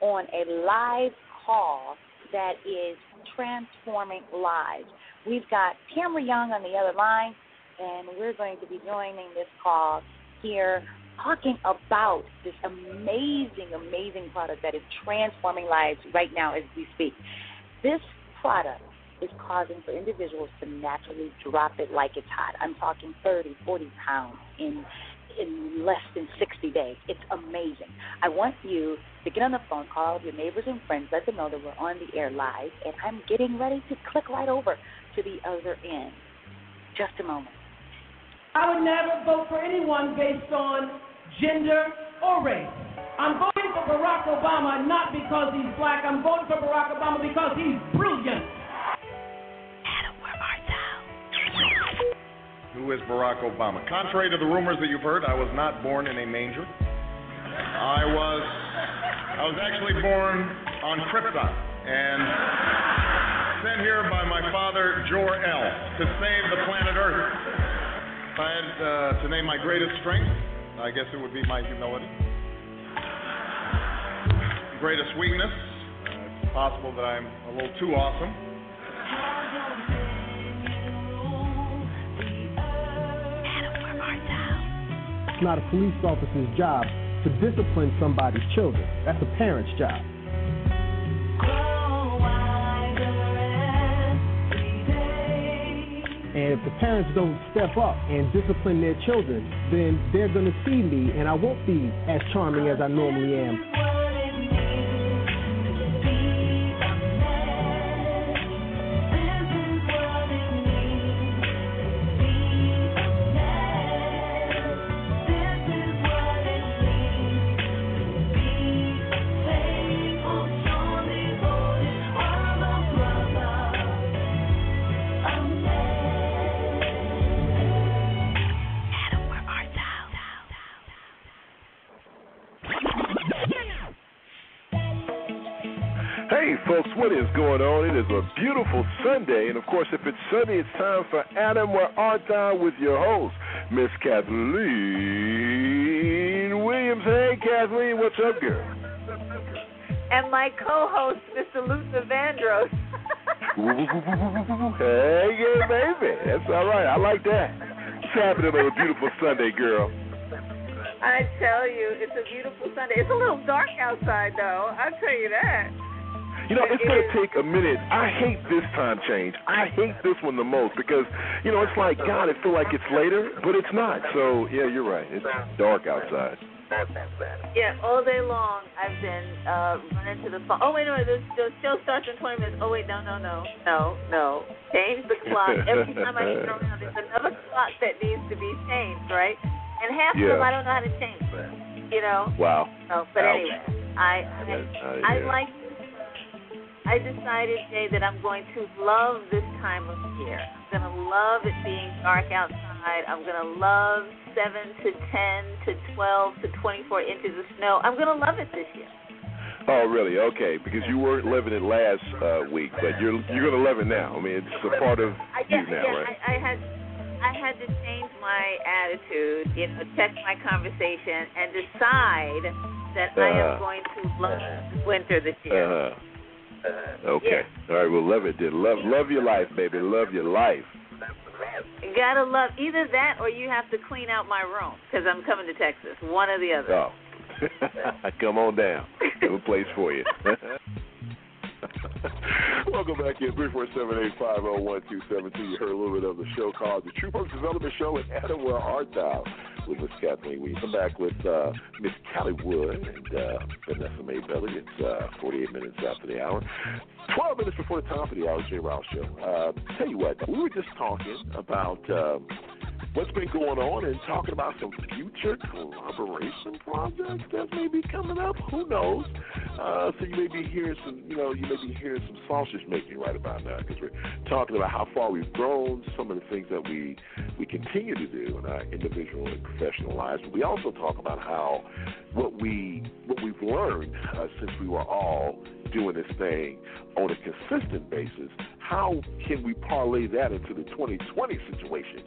on a live call that is transforming lives. We've got Tamara Young on the other line, and we're going to be joining this call here talking about this amazing, amazing product that is transforming lives right now as we speak. This product is causing for individuals to naturally drop it like it's hot. I'm talking 30, 40 pounds in in less than 60 days. It's amazing. I want you to get on the phone, call your neighbors and friends, let them know that we're on the air live, and I'm getting ready to click right over to the other end. Just a moment. I would never vote for anyone based on gender or race. I'm voting for Barack Obama. Obama not because he's black. I'm voting for Barack Obama because he's brilliant. Who is Barack Obama? Contrary to the rumors that you've heard, I was not born in a manger. I was I was actually born on Krypton and sent here by my father Jor-El to save the planet Earth. If I had uh, to name my greatest strength, I guess it would be my humility. Greatest weakness, uh, it's possible that I'm a little too awesome. It's not a police officer's job to discipline somebody's children. That's a parent's job. And if the parents don't step up and discipline their children, then they're going to see me and I won't be as charming as I normally am. Beautiful Sunday, and of course, if it's sunny, it's time for Adam Where Art Thou with your host, Miss Kathleen Williams. Hey, Kathleen, what's up, girl? And my co-host, Mr. Luther Vandross. hey, yeah, baby. That's all right. I like that. What's happening on a beautiful Sunday, girl? I tell you, it's a beautiful Sunday. It's a little dark outside, though. I'll tell you that. You know, it's going to take a minute. I hate this time change. I hate this one the most because, you know, it's like, God, it feel like it's later, but it's not. So, yeah, you're right. It's dark outside. Yeah, all day long I've been uh, running to the phone. Oh wait, no, the, the show starts in 20 minutes. Oh wait, no, no, no, no, no. Change the clock. Every time I turn around, there's another clock that needs to be changed, right? And half of them I don't know how to change. You know. Wow. No, but Ouch. anyway, I I, Uh, I yeah. like. I decided today that I'm going to love this time of year. I'm gonna love it being dark outside. I'm gonna love seven to ten to twelve to twenty-four inches of snow. I'm gonna love it this year. Oh, really? Okay, because you weren't living it last uh, week, but you're you're gonna love it now. I mean, it's a part of I, you now, yeah, right? I, I had I had to change my attitude, you know, check my conversation, and decide that I Uh-huh. am going to love winter this year. Uh-huh. Uh, okay. All right. Well, love it, then. Love love your life, baby. Love your life. You gotta love either that or you have to clean out my room because I'm coming to Texas. One or the other. Oh. Come on down. Have a place for you. Welcome back in 347-850-1272. You heard a little bit of the show called The True Purpose Development Show Adam Where Art with Miss Kathleen We I'm back with uh, Miss Callie Wood and uh, Vanessa May Belly. It's uh, 48 minutes after the hour. 12 minutes before the top of the hour, J. Rouse Show. Uh, tell you what, we were just talking about um, what's been going on and talking about some future collaboration projects that may be coming up. Who knows? Uh, so you may be hearing some, you know, you may be hearing some sausage making right about now because we're talking about how far we've grown, some of the things that we we continue to do in our individual and professional lives. But we also talk about how what we what we've learned uh, since we were all doing this thing on a consistent basis. How can we parlay that into the 2020 situation?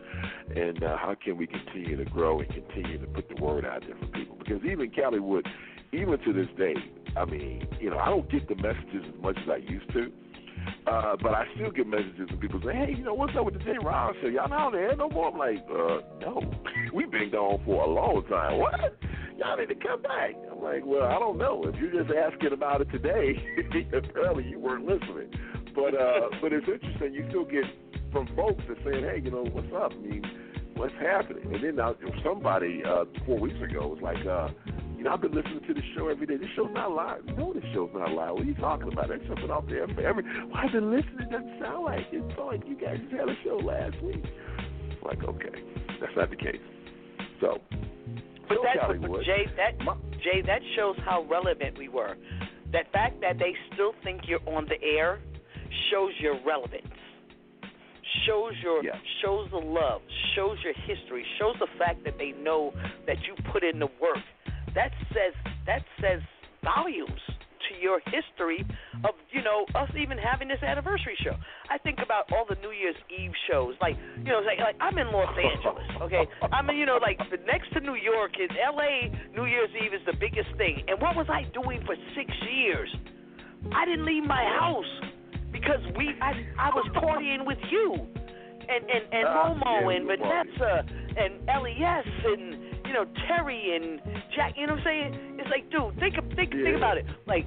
And uh, how can we continue to grow and continue to put the word out there for people? Because even Cali Wood, even to this day, I mean, you know, I don't get the messages as much as I used to. Uh, but I still get messages from people saying, hey, you know, what's up with the Jay Rouse show? Y'all not on the air no more? I'm like, uh, no. We've been gone for a long time. What? Y'all need to come back. I'm like, well, I don't know. If you're just asking about it today, apparently you weren't listening. But uh, but it's interesting. You still get from folks that saying, hey, you know, what's up? I mean, what's happening? And then uh, somebody uh, four weeks ago was like, uh, you know, I've been listening to the show every day. This show's not live. Know this show's not live. What are you talking about? That's something out there for every. Well, I've been listening. It doesn't sound like it. It's like you guys just had a show last week. I'm like, okay, that's not the case. So, but show, that, Callie but Wood. Jay, that Jay, that shows how relevant we were. That fact that they still think you're on the air shows your relevance. Shows your shows the love, shows your history, shows the fact that they know that you put in the work. That says that says volumes to your history of you know us even having this anniversary show. I think about all the New Year's Eve shows, like you know, like, like I'm in Los Angeles, okay. I mean, you know, like the next to New York is L.A. New Year's Eve is the biggest thing. And what was I doing for six years? I didn't leave my house because we I I was partying with you and and and Ah, Momo yeah, and Vanessa and Les and you know Terry and Jack. You know what I'm saying? It's like, dude, think think think about it. Like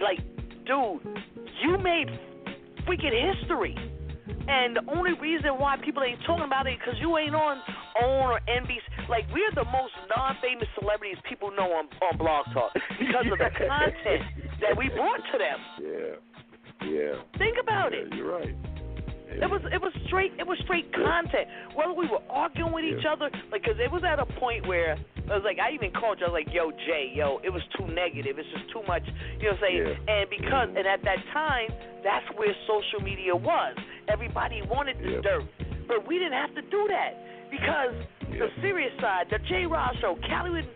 like, dude, you made freaking history. And the only reason why people ain't talking about it because you ain't on OWN or NBC. Like we're the most non-famous celebrities people know on on Blog Talk because of the content that we brought to them. Yeah, yeah. Think about yeah, it. You're right. It was it was straight it was straight content. Whether we were arguing with each other, like, cause it was at a point where I was like, I even called you. I was like, Yo, Jay, yo, it was too negative. It's just too much. You know what I'm saying? And because and at that time, that's where social media was. Everybody wanted the dirt, but we didn't have to do that because the serious side, the J. Rouse show, Caliwood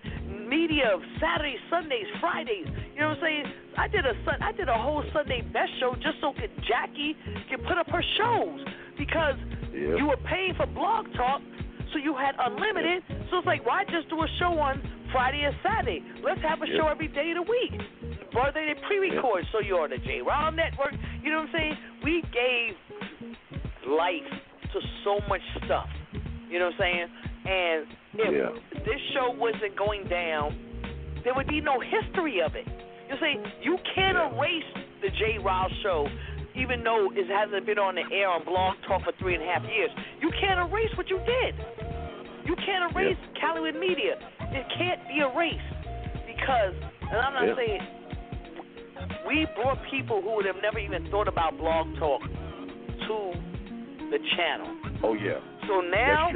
media of Saturdays, Sundays, Fridays. You know what I'm saying? I did a sun, I did a whole Sunday best show just so could Jackie can put up her shows because you were paying for Blog Talk, so you had unlimited. So it's like, why just do a show on Friday and Saturday? Let's have a show every day of the week. Birthday and pre-record, so you're on the J. Rob Network. You know what I'm saying? We gave life to so much stuff. You know what I'm saying? And if this show wasn't going down, there would be no history of it. You see, you can't erase the J. Rouse show, even though it hasn't been on the air on Blog Talk for three and a half years. You can't erase what you did. You can't erase Calliewood Media. It can't be erased because, and I'm not Yeah. saying we brought people who would have never even thought about Blog Talk to the channel. Oh yeah. So now,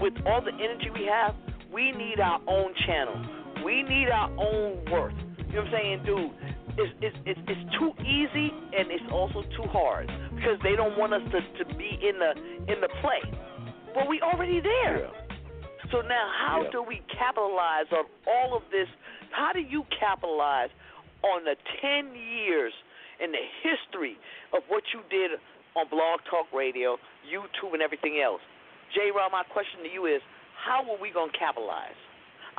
with all the energy we have, we need our own channel. We need our own worth. You know what I'm saying, dude? It's it's it's, it's too easy and it's also too hard because they don't want us to, to be in the in the play. Well, we already there. So now, how Yeah. do we capitalize on all of this? How do you capitalize on the 10 years and the history of what you did on Blog Talk Radio, YouTube, and everything else? J. Rob, my question to you is, how are we going to capitalize?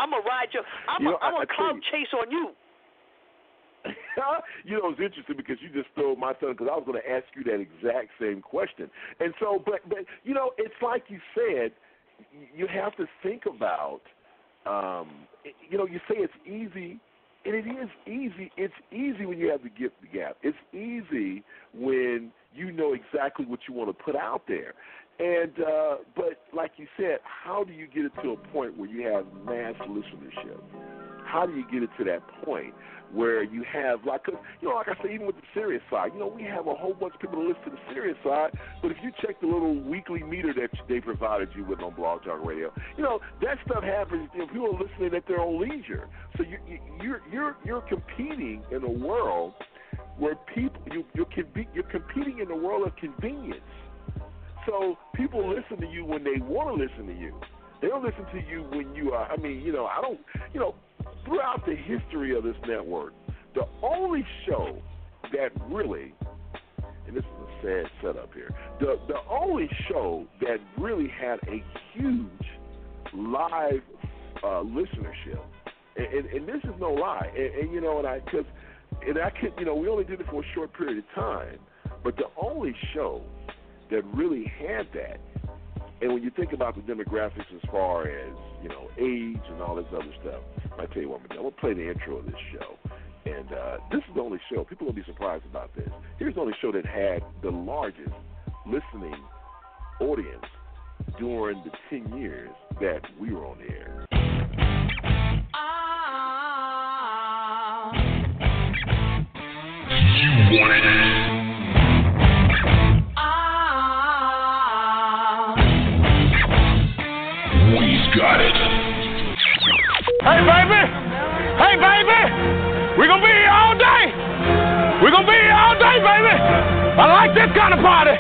I'm to ride you. I'm You a, know, I'm I- a I cloud chase on you. you know, it's interesting because you just stole my son because I was going to ask you that exact same question. And so, but but you know, it's like you said, you have to think about. Um, you know, you say it's easy, and it is easy. It's easy when you have the gift the gap. It's easy when you know exactly what you want to put out there. And uh, but like you said, how do you get it to a point where you have mass listenership? How do you get it to that point where you have like, 'cause, you know, like I say, even with the serious side, you know, we have a whole bunch of people that listen to the serious side. But if you check the little weekly meter that they provided you with on Blog Talk Radio, you know, that stuff happens. You know, people are listening at their own leisure. So you, you, you're you're you're competing in a world where people you you're, you're competing in a world of convenience. So people listen to you when they want to listen to you. They don't listen to you when you are. I mean, you know, I don't. You know, throughout the history of this network, the only show that really, and this is a sad setup here, the the only show that really had a huge live uh, listenership, and, and, and this is no lie, and, and you know, and I because, and I could, you know, we only did it for a short period of time, but the only show that really had that and when you think about the demographics as far as, you know, age and all this other stuff, I tell you what, I'm going to play the intro of this show. And uh, this is the only show, people will be surprised about this. Here's the only show that had the largest listening audience during the 10 years that we were on the air. You want it. got it. Hey, baby. Hey, baby. We're going to be here all day. We're going to be here all day, baby. I like this kind of party.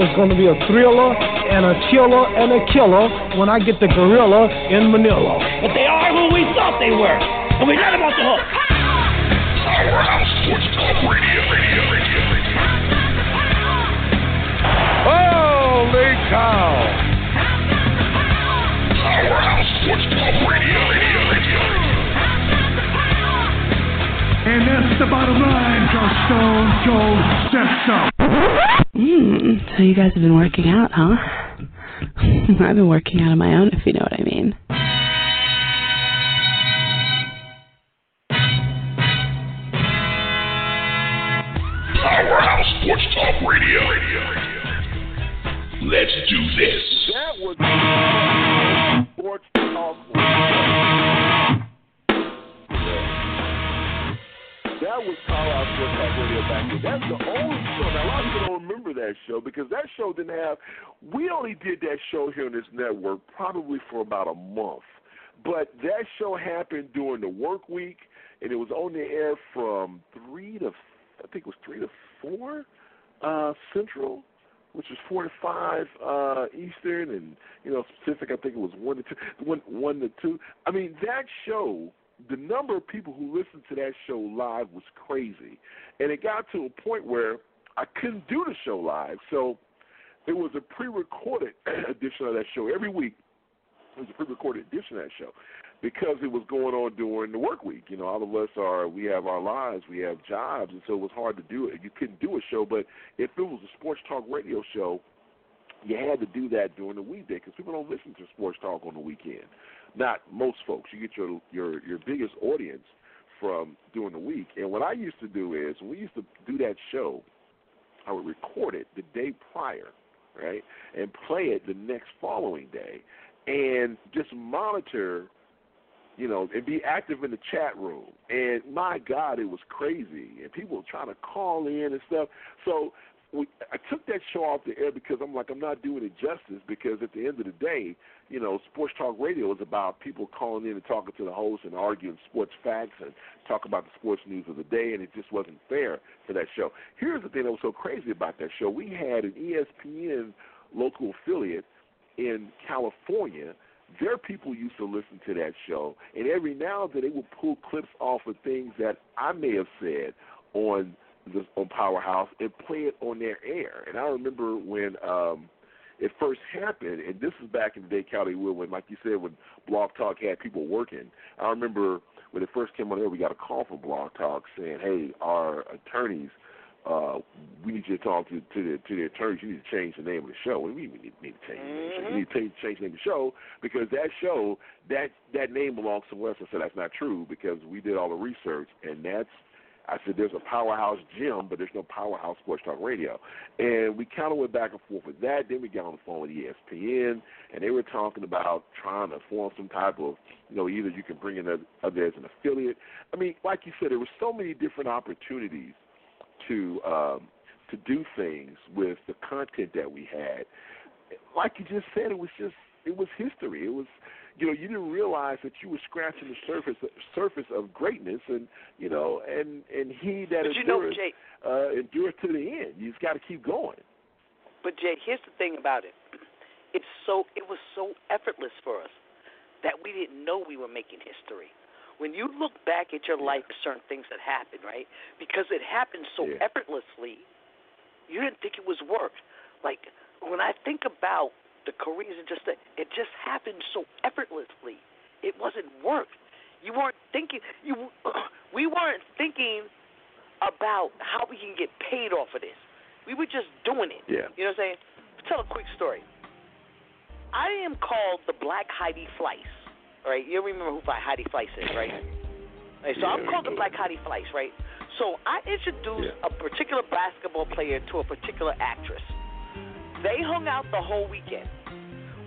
It's going to be a thriller and a killer and a killer when I get the gorilla in Manila. But they are who we thought they were. And we let them off the hook. Powerhouse Sports Talk Radio, radio, radio, radio. Holy cow. Powerhouse Sports Talk Radio. Radio. Radio. And that's the bottom line, because Stone Cold said so. Hmm. So you guys have been working out, huh? I've been working out on my own, if you know what I mean. Powerhouse Sports Talk Radio. Let's do this. That was Powerhouse Sports Talk Radio back then. That's the only show. Now, a lot of people don't remember that show because that show didn't have. We only did that show here on this network probably for about a month. But that show happened during the work week, and it was on the air from three to, I think it was three to four uh, Central, which was four to five uh, Eastern, and you know Pacific. I think it was one to two, one one to two. I mean that show. The number of people who listened to that show live was crazy, and it got to a point where I couldn't do the show live. So it was a pre-recorded edition of that show every week. It was a pre-recorded edition of that show because it was going on during the work week. You know, all of us are we have our lives, we have jobs, and so it was hard to do it. You couldn't do a show, but if it was a sports talk radio show, you had to do that during the weekday because people don't listen to sports talk on the weekend. Not most folks. You get your your your biggest audience from during the week. And what I used to do is when we used to do that show, I would record it the day prior, right, and play it the next following day, and just monitor you know, and be active in the chat room. And my God, it was crazy. And people were trying to call in and stuff. So we, I took that show off the air because I'm like, I'm not doing it justice because at the end of the day, you know, Sports Talk Radio is about people calling in and talking to the host and arguing sports facts and talk about the sports news of the day, and it just wasn't fair for that show. Here's the thing that was so crazy about that show. We had an ESPN local affiliate in California their people used to listen to that show, and every now and then they would pull clips off of things that I may have said on the on Powerhouse and play it on their air. And I remember when um it first happened, and this is back in the day, County Will, when, like you said, when Blog Talk had people working. I remember when it first came on air, we got a call from Blog Talk saying, "Hey, our attorneys uh, we need you to talk to to the to the attorneys. You need to change the name of the show. What do you mean we need, need to change the name? of the show? You need to change, change the name of the show because that show that that name belongs somewhere else. I said that's not true because we did all the research and that's. I said there's a powerhouse gym, but there's no powerhouse sports talk radio, and we kind of went back and forth with that. Then we got on the phone with ESPN, and they were talking about trying to form some type of, you know, either you can bring in other as an affiliate. I mean, like you said, there were so many different opportunities to um, to do things with the content that we had. Like you just said, it was just it was history. It was you know you didn't realize that you were scratching the surface surface of greatness, and you know and and he that But you know, endures Jay- uh, endures to the end. You just got to keep going. But Jay, here's the thing about it. It's so it was so effortless for us that we didn't know we were making history. When you look back at your life, certain things that happened, right? Because it happened so effortlessly, you didn't think it was work. Like when I think about the careers, and just that it just happened so effortlessly. It wasn't work. You weren't thinking. You we weren't thinking about how we can get paid off of this. We were just doing it. Yeah. You know what I'm saying? Tell a quick story. I am called the Black Heidi Fleiss. Right? You remember who Black Heidi Fleiss is, right? Right, so I'm called the Black Heidi Fleiss, right? So I introduced a particular basketball player to a particular actress. They hung out the whole weekend.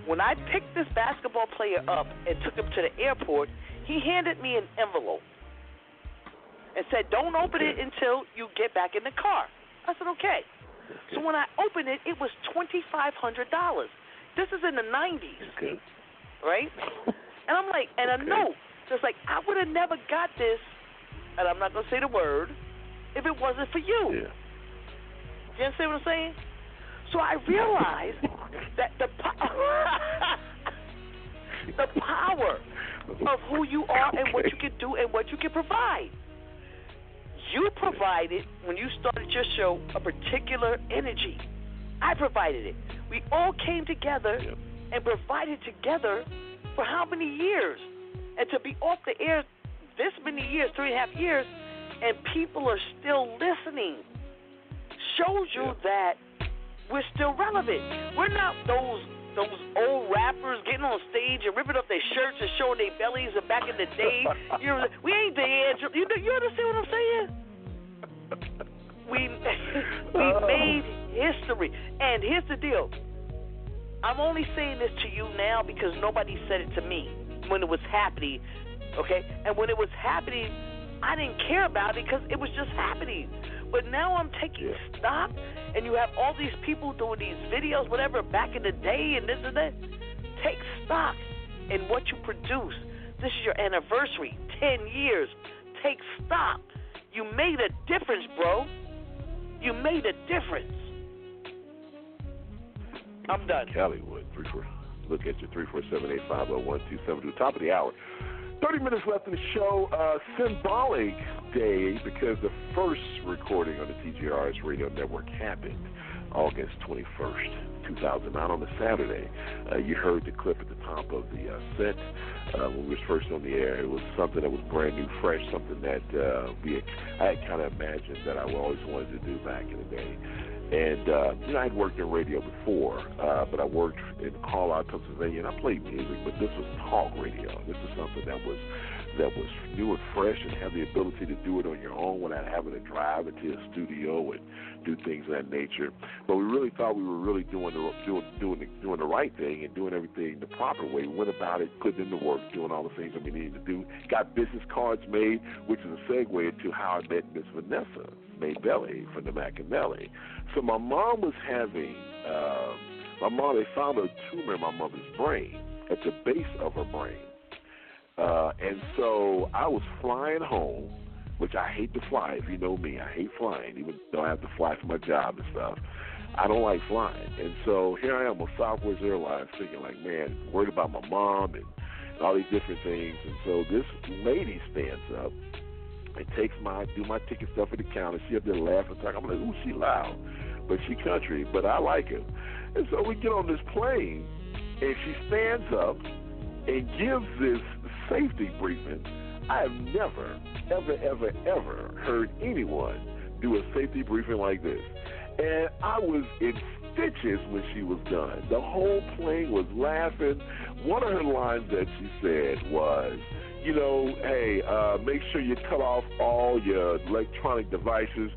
When I picked this basketball player up and took him to the airport, he handed me an envelope and said, "Don't open it until you get back in the car." I said, "Okay." So when I opened it, it was twenty five hundred dollars. This is in the nineties, right? And I'm like, and I know, just like I would have never got this and I'm not gonna say the word, if it wasn't for you. Yeah. You understand what I'm saying? So I realized that the po- the power of who you are and what you can do and what you can provide. You provided when you started your show a particular energy. I provided it. We all came together and provided together for how many years? And to be off the air this many years, three and a half years, and people are still listening, shows you that we're still relevant. We're not those those old rappers getting on stage and ripping up their shirts and showing their bellies. And back in the day, you know, we ain't dead. You you understand what I'm saying? We we uh. made history, and here's the deal. I'm only saying this to you now because nobody said it to me when it was happening. Okay, and when it was happening, I didn't care about it because it was just happening. But now I'm taking stock, and you have all these people doing these videos, whatever, back in the day, and this and that. Take stock in what you produce. This is your anniversary, 10 years. Take stock. You made a difference, bro. You made a difference. I'm done. Hollywood, four. Look at you, three four seven eight five zero one two seven two. Top of the hour. Thirty minutes left in the show. Uh, symbolic day because the first recording on the TJRS Radio Network happened August twenty first, two thousand nine, on a Saturday. Uh, you heard the clip at the top of the uh, set uh, when we was first on the air. It was something that was brand new, fresh, something that uh, we I had kind of imagined that I always wanted to do back in the day. And uh, you know, I had worked in radio before, uh, but I worked in Carlisle, Pennsylvania, and I played music. But this was talk radio. This was something that was that was new and fresh, and had the ability to do it on your own without having to drive into a studio and do things of that nature. But we really thought we were really doing the doing doing the, doing the right thing and doing everything the proper way. We went about it, put in the work, doing all the things that we needed to do. Got business cards made, which is a segue into how I met Miss Vanessa Maybelli from the Machiavelli. So my mom was having, um, my mom, they found a tumor in my mother's brain, at the base of her brain. Uh, and so I was flying home, which I hate to fly. If you know me, I hate flying, even though I have to fly for my job and stuff. I don't like flying. And so here I am with Southwest Airlines thinking like, man, worried about my mom and, and all these different things. And so this lady stands up and takes my do my ticket stuff at the counter. She up there laughing, talking. I'm like, ooh, she loud, but she country, but I like her. And so we get on this plane, and she stands up and gives this safety briefing. I have never, ever, ever, ever heard anyone do a safety briefing like this. And I was in stitches when she was done. The whole plane was laughing. One of her lines that she said was, you know, hey, uh, make sure you cut off all your electronic devices.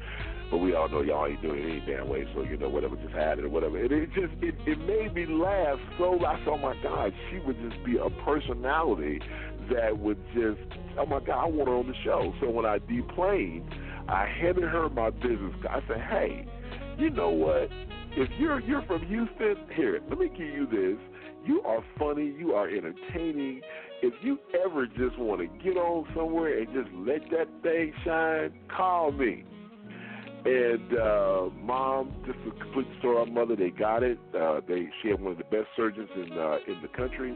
But we all know y'all ain't doing it any damn way, so you know whatever just had it or whatever. And it just it, it made me laugh so. I thought, oh my God, she would just be a personality that would just, oh my God, I want her on the show. So when I deplaned, I handed her my business. I said, hey, you know what? If you're you're from Houston, here, let me give you this. You are funny. You are entertaining. If you ever just want to get on somewhere and just let that thing shine, call me. And uh, mom, just a complete story. Mother, they got it. Uh, they she had one of the best surgeons in uh, in the country.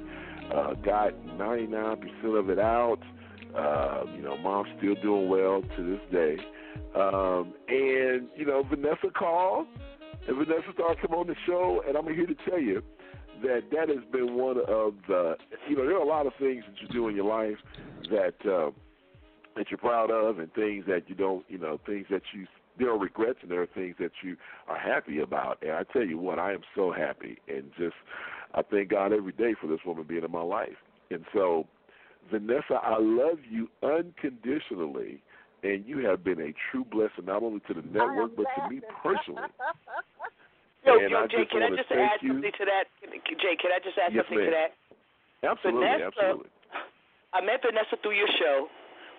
Uh, got 99% of it out. Uh, you know, mom's still doing well to this day. Um, and you know, Vanessa called, and Vanessa started coming on the show, and I'm here to tell you that that has been one of the. You know, there are a lot of things that you do in your life that uh, that you're proud of, and things that you don't. You know, things that you there are regrets and there are things that you are happy about. And I tell you what, I am so happy and just I thank God every day for this woman being in my life. And so, Vanessa, I love you unconditionally, and you have been a true blessing not only to the network but to me personally. Yo, and yo, I Jay, can I just add you. something to that? Jay, can I just add Yes, something to that? Absolutely, Vanessa, absolutely. I met Vanessa through your show.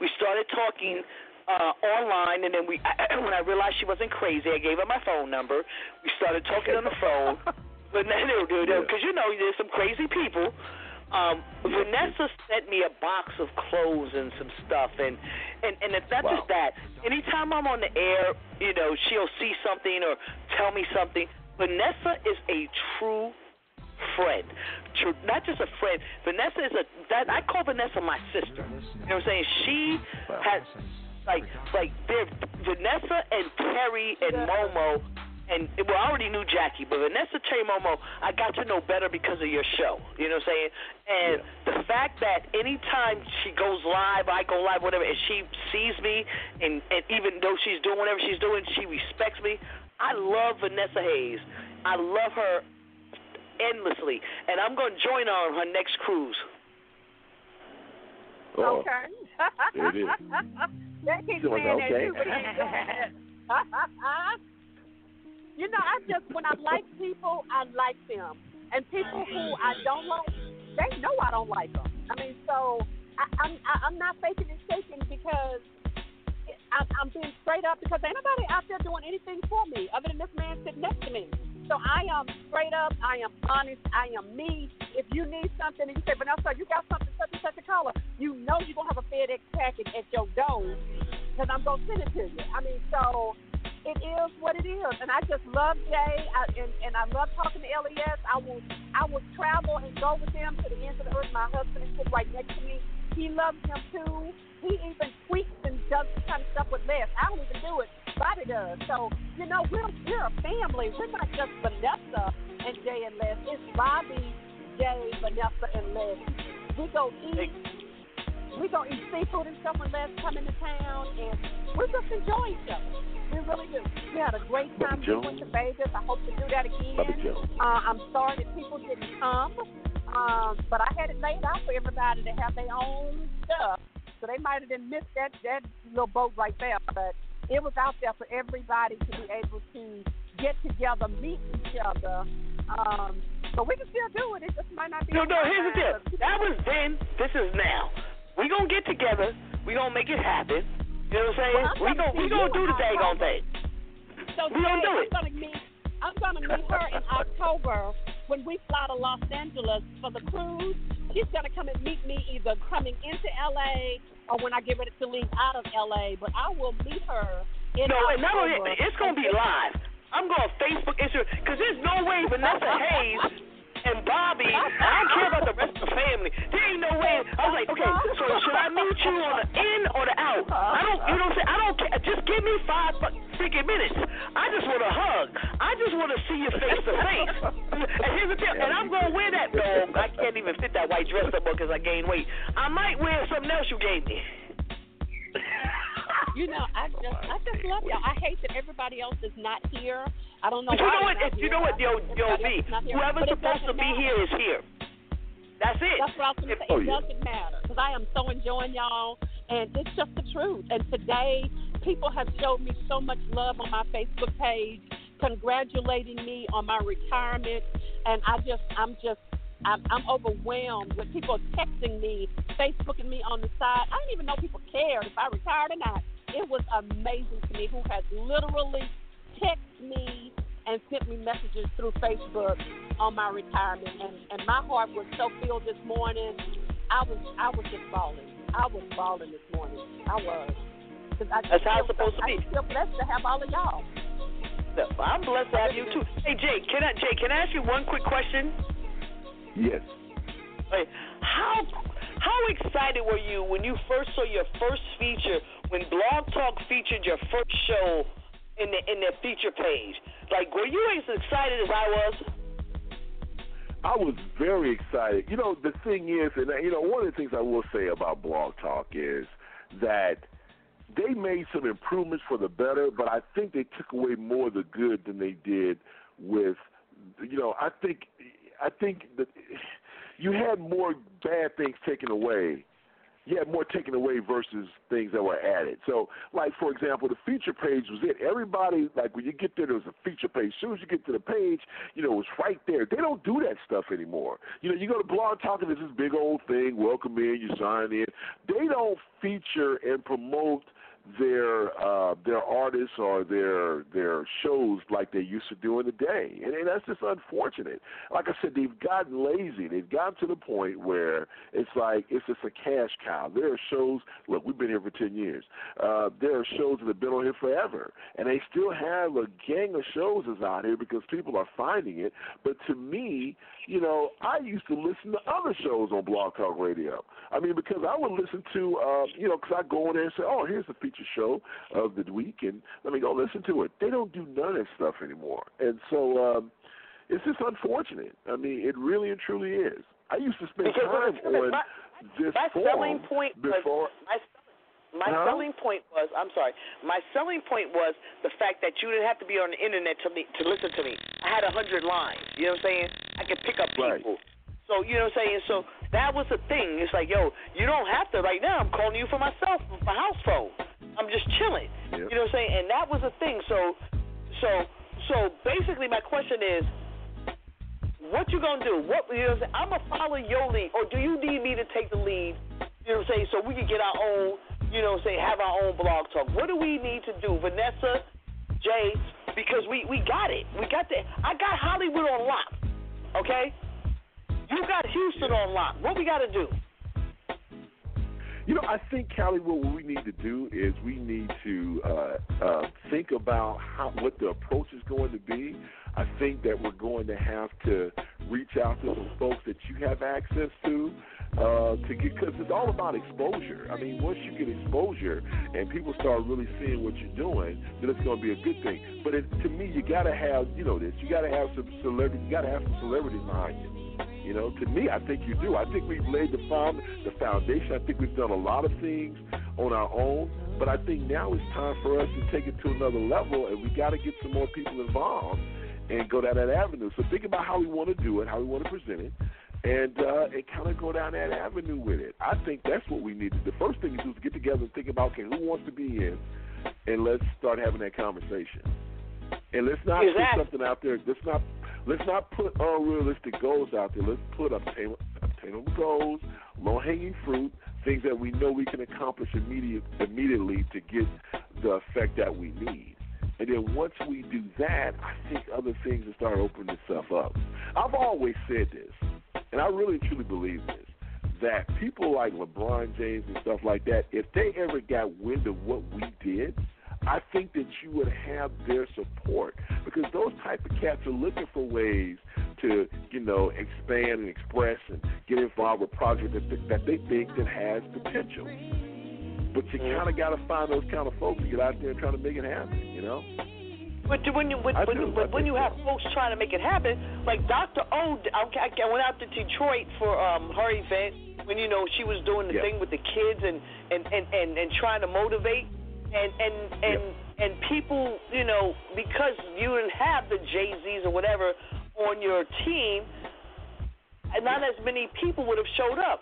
We started talking uh, online, and then we, when I realized she wasn't crazy, I gave her my phone number. We started talking on the phone. But because you know, there's some crazy people. Um, Vanessa sent me a box of clothes and some stuff, and and and it's not Wow. just that. Anytime I'm on the air, you know, she'll see something or tell me something. Vanessa is a true friend, True, not just a friend. Vanessa is a that I call Vanessa my sister. You know what I'm saying? She has like like they're Vanessa and Terry and Momo and well, I already knew Jackie, but Vanessa Terry Momo, I got to know better because of your show. You know what I'm saying? And the fact that anytime she goes live, I go live, whatever, and she sees me, and and even though she's doing whatever she's doing, she respects me. I love Vanessa Hayes. I love her endlessly, and I'm going to join her on her next cruise. Oh, Okay. there it is. That keeps She was saying that okay. too, but he ain't that. you know, I just when I like people, I like them, and people who I don't like, they know I don't like them. I mean, so I, I'm I'm not faking and shaking because I, I'm being straight up because ain't nobody out there doing anything for me other than this man sitting next to me. So I am straight up. I am honest. I am me. If you need something and you say, Vanessa, you got something such and such a color, you know you're gonna have a FedEx package at your door because I'm gonna send it to you. I mean, so it is what it is, and I just love Jay, I, and and I love talking to Les. I will I will travel and go with them to the ends of the earth. My husband is sitting right next to me. He loves him too. He even tweaks and does this kind of stuff with Les. I don't even do it. Bobby does. So you know we're we're a family. We're not just Vanessa and Jay and Les. It's Bobby, Jay, Vanessa, and Les. We go eat. We go eat seafood and stuff when Les come into town, and we're just enjoy each other. We really do. We had a great time. We Jones. went to Vegas. I hope to do that again. Uh, I'm sorry that people didn't come, um, but I had it laid out for everybody to have their own stuff. So they might have been missed that that little boat right there, but it was out there for everybody to be able to get together, meet each other. Um, but we can still do it. It just might not be. No, no, here's the deal. That was then. This is now. We gonna get together. We gonna make it happen. You know what I'm saying? Well, I'm we gonna we gonna do the daggone thing. So We gonna do I'm it. gonna meet. I'm gonna meet her in October when we fly to Los Angeles for the cruise. She's gonna come and meet me either coming into LA or when I get ready to leave out of LA. But I will meet her in No, October. and not only that, it's gonna be live. I'm going to Facebook, Instagram, because there's no way Vanessa Hayes and Bobby. I don't care about the rest of the family. There ain't no way. I was like, okay, so should I meet you on the in or the out? I don't, you know what I'm saying? I don't care. Just give me five freaking minutes. I just want a hug. I just want to see you face to face. And here's the deal, and I'm gonna wear that dog. I can't even fit that white dress up because I gained weight. I might wear something else you gave me. You know, I oh, just I just love y'all. I hate that everybody else is not here. I don't know you why know what? You know what, yo, yo, everybody V. else is not here. Whoever's supposed to be matter. here is here. That's it. That's what I was going to say. Oh, it yeah. doesn't matter because I am so enjoying y'all, and it's just the truth. And today, people have showed me so much love on my Facebook page, congratulating me on my retirement, and I just, I'm just. I'm, I'm overwhelmed with people texting me, Facebooking me on the side. I didn't even know people cared if I retired or not. It was amazing to me who has literally texted me and sent me messages through Facebook on my retirement, and and my heart was so filled this morning. I was I was just bawling. I was bawling this morning. I was. 'Cause I That's how it's supposed so, to be. I just feel blessed to have all of y'all. I'm blessed to have you too. Hey Jay, can I Jay, can I ask you one quick question? Yes. Like, how how excited were you when you first saw your first feature when Blog Talk featured your first show in the in their feature page? Like, were you as excited as I was? I was very excited. You know, the thing is, and you know, one of the things I will say about Blog Talk is that they made some improvements for the better, but I think they took away more of the good than they did with. You know, I think, I think that you had more bad things taken away. You had more taken away versus things that were added. So, like for example, the feature page was it. Everybody like when you get there, there was a feature page. As soon as you get to the page, you know, it was right there. They don't do that stuff anymore. You know, you go to Blog Talk and this big old thing. Welcome in, you sign in. They don't feature and promote their uh, their artists or their their shows like they used to do in the day, and, and that's just unfortunate. Like I said, they've gotten lazy. They've gotten to the point where it's like it's just a cash cow. There are shows. Look, we've been here for ten years. Uh, there are shows that have been on here forever, and they still have a gang of shows that's out here because people are finding it. But to me, you know, I used to listen to other shows on Blog Talk Radio. I mean, because I would listen to, uh, you know, because I go in there and say, oh, here's the feature show of the week, and let me go listen to it. They don't do none of that stuff anymore, and so um, it's just unfortunate. I mean, it really and truly is. I used to spend Because time on my- this my selling point was before. my my Huh? selling point was I'm sorry. My selling point was the fact that you didn't have to be on the internet to me to listen to me. I had a hundred lines. You know what I'm saying? I could pick up people. So you know what I'm saying? So that was the thing. It's like, yo, you don't have to right now. I'm calling you for myself, my house phone. I'm just chilling. You know what I'm saying? And that was the thing. So so so basically my question is what you gonna do? What you know what I'm? I'm gonna follow your lead, or do you need me to take the lead? You know what I'm saying? So we can get our own, you know what I'm saying, have our own blog talk. What do we need to do, Vanessa, Jay? Because we we got it. We got the. I got Hollywood on lock. Okay. You got Houston on lock. What we got to do? You know, I think Callie, what we need to do is we need to uh, uh, think about how what the approach is going to be. I think that we're going to have to reach out to some folks that you have access to uh, to get because it's all about exposure. I mean, once you get exposure and people start really seeing what you're doing, then it's going to be a good thing. But it, to me, you got to have you know this. You got to have some celebrity. You got to have some celebrity behind you. You know, to me, I think you do. I think we've laid the found the foundation. I think we've done a lot of things on our own, but I think now it's time for us to take it to another level, and we got to get some more people involved and go down that avenue. So think about how we want to do it, how we want to present it, and uh, and kind of go down that avenue with it. I think that's what we need. The first thing to do is get together and think about okay, who wants to be in, and let's start having that conversation. And let's not Exactly. put something out there. Let's not let's not put unrealistic goals out there. Let's put obtainable, obtainable goals, low hanging fruit, things that we know we can accomplish immediate, immediately to get the effect that we need. And then once we do that, I think other things will start opening itself up. I've always said this, and I really truly believe this, that people like LeBron James and stuff like that, if they ever got wind of what we did, I think that you would have their support because those type of cats are looking for ways to, you know, expand and express and get involved with projects that, that they think that has potential. But you mm-hmm. kind of got to find those kind of folks to get out there and try to make it happen, you know? But when you when, when, do. when, when you have folks trying to make it happen, like Dr. O, I, I went out to Detroit for um her event when you know she was doing the Yeah. thing with the kids and and and and, and trying to motivate and and and and people, you know, because you didn't have the Jay Z's or whatever on your team, not as many people would have showed up.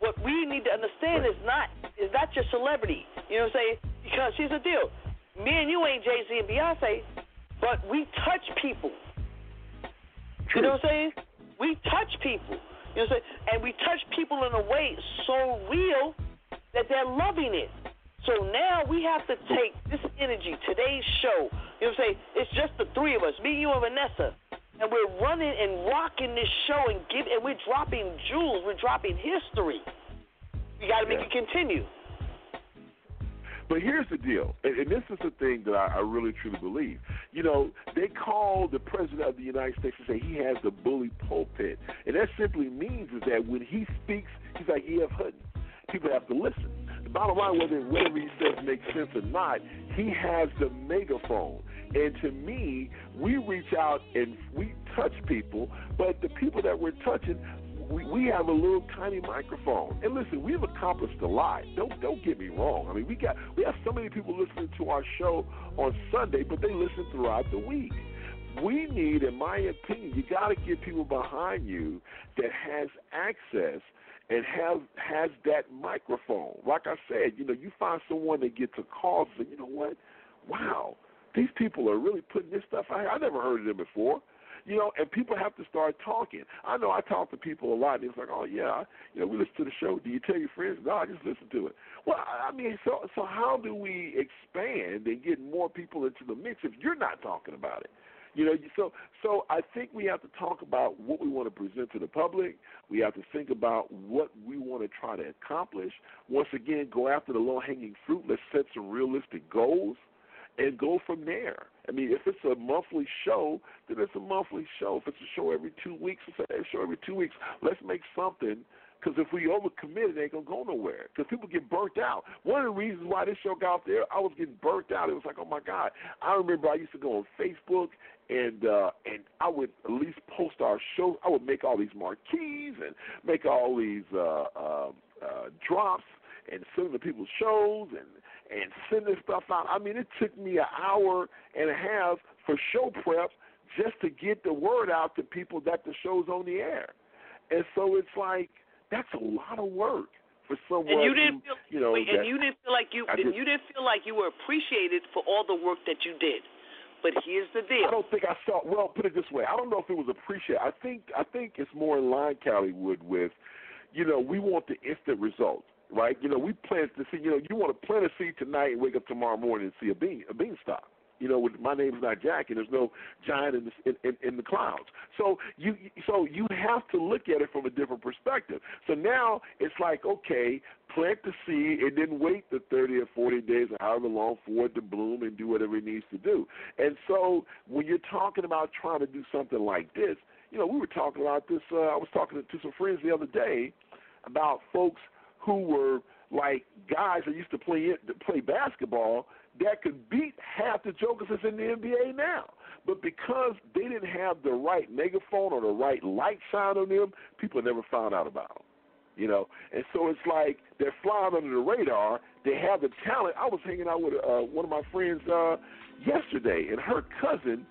What we need to understand is not is not your celebrity. You know what I'm saying? Because here's the deal. Me and you ain't Jay Z and Beyonce, but we touch people. You know what I'm saying? We touch people. You know what I'm saying? And we touch people in a way so real that they're loving it. So now we have to take this energy, today's show, you know what I'm saying? It's just the three of us, me, you, and Vanessa. And we're running and rocking this show and give and we're dropping jewels, we're dropping history. We gotta make it continue. But here's the deal, and, and this is the thing that I, I really truly believe. You know, they call the president of the United States and say he has the bully pulpit, and that simply means is that when he speaks, he's like E.F. Hutton. People have to listen. The bottom line, whether whatever he says makes sense or not, he has the megaphone. And to me, we reach out and we touch people, but the people that we're touching, we, we have a little tiny microphone. And listen, we've accomplished a lot. Don't don't get me wrong. I mean, we got we have so many people listening to our show on Sunday, but they listen throughout the week. We need, in my opinion, you got to get people behind you that has access and have has that microphone. Like I said, you know, you find someone that gets a call and you know what, wow, these people are really putting this stuff out. I never heard of them before. You know, and people have to start talking. I know I talk to people a lot, and it's like, oh yeah, you know, we listen to the show. Do you tell your friends? No, I just listen to it. Well, I mean, so so how do we expand and get more people into the mix if you're not talking about it? You know, so so I think we have to talk about what we want to present to the public. We have to think about what we want to try to accomplish. Once again, go after the low hanging fruit. Let's set some realistic goals and go from there. I mean, if it's a monthly show, then it's a monthly show. If it's a show every two weeks, it's a show every two weeks. Let's make something. Because if we overcommit, it ain't gonna go nowhere. Because people get burnt out. One of the reasons why this show got out there, I was getting burnt out. It was like, oh my god. I remember I used to go on Facebook and uh and I would at least post our shows. I would make all these marquees and make all these uh, uh, uh, drops and send them to people's shows and and sending stuff out. I mean, it took me an hour and a half for show prep just to get the word out to people that the show's on the air. And so it's like that's a lot of work for someone. And you didn't who, feel, you know, wait, and you didn't feel like you, and just- you didn't feel like you were appreciated for all the work that you did. But here's the deal. I don't think I saw. Well, put it this way: I don't know if it was appreciated. I think I think it's more in line, Calliewood, with, you know, we want the instant results, right? You know, we plant the seed. You know, you want to plant a seed tonight and wake up tomorrow morning and see a bean, a beanstalk. You know, with, my name's not Jack, and there's no giant in the, in, in, in the clouds. So you so you have to look at it from a different perspective. So now it's like, okay, plant the seed and then wait the 30 or 40 days or however long for it to bloom and do whatever it needs to do. And so when you're talking about trying to do something like this, you know, we were talking about this. Uh, I was talking to some friends the other day about folks who were like guys that used to play play basketball that could beat half the jokers that's in the NBA now. But because they didn't have the right megaphone or the right light shine on them, people never found out about them. You know, and so it's like they're flying under the radar. They have the talent. I was hanging out with uh, one of my friends uh, yesterday, and her cousin.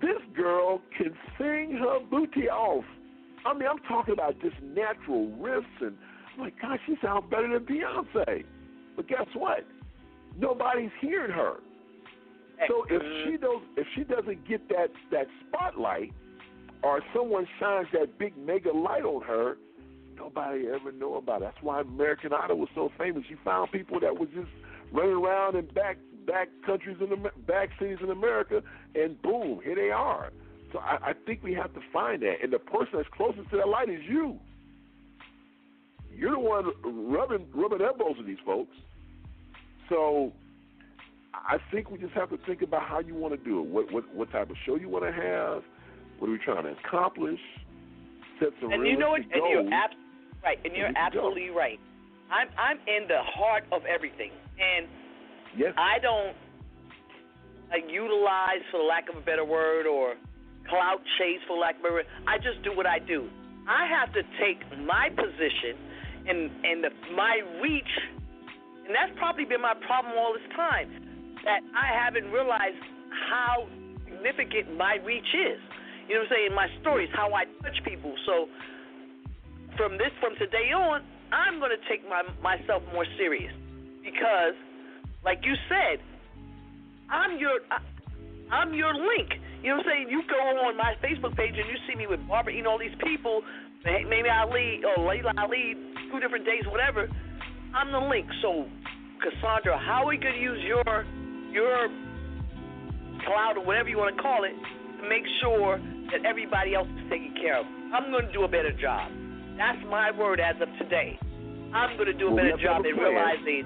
This girl can sing her booty off. I mean, I'm talking about just natural riffs, and I'm God, she sounds better than Beyonce. But guess what? Nobody's hearing her. So if she does, if she doesn't get that that spotlight, or someone shines that big mega light on her, nobody ever know about it. That's why American Idol was so famous. You found people that was just running around in back back countries in the back cities in America, and boom, here they are. So I, I think we have to find that, and the person that's closest to that light is you. You're the one rubbing rubbing elbows with these folks. So I think we just have to think about how you want to do it. What what what type of show you want to have? What are we trying to accomplish? Set some and you know what? And you're abs- right. And you're can go. absolutely right. I'm I'm in the heart of everything, and Yes. I don't uh, utilize, for lack of a better word, or clout chase, for lack of a better word. I just do what I do. I have to take my position and and my reach, and that's probably been my problem all this time. That I haven't realized how significant my reach is. You know what I'm saying? My stories, how I touch people. So from this, from today on, I'm going to take my myself more serious because, like you said, I'm your I, I'm your link. You know what I'm saying? You go on my Facebook page and you see me with Barbara, and all these people, may- maybe Ali or Laila I Ali, two different days, whatever. I'm the link. So, Cassandra, how are we going to use your your cloud or whatever you want to call it to make sure that everybody else is taken care of? I'm going to do a better job. That's my word as of today. I'm going to do a Well, better job in realizing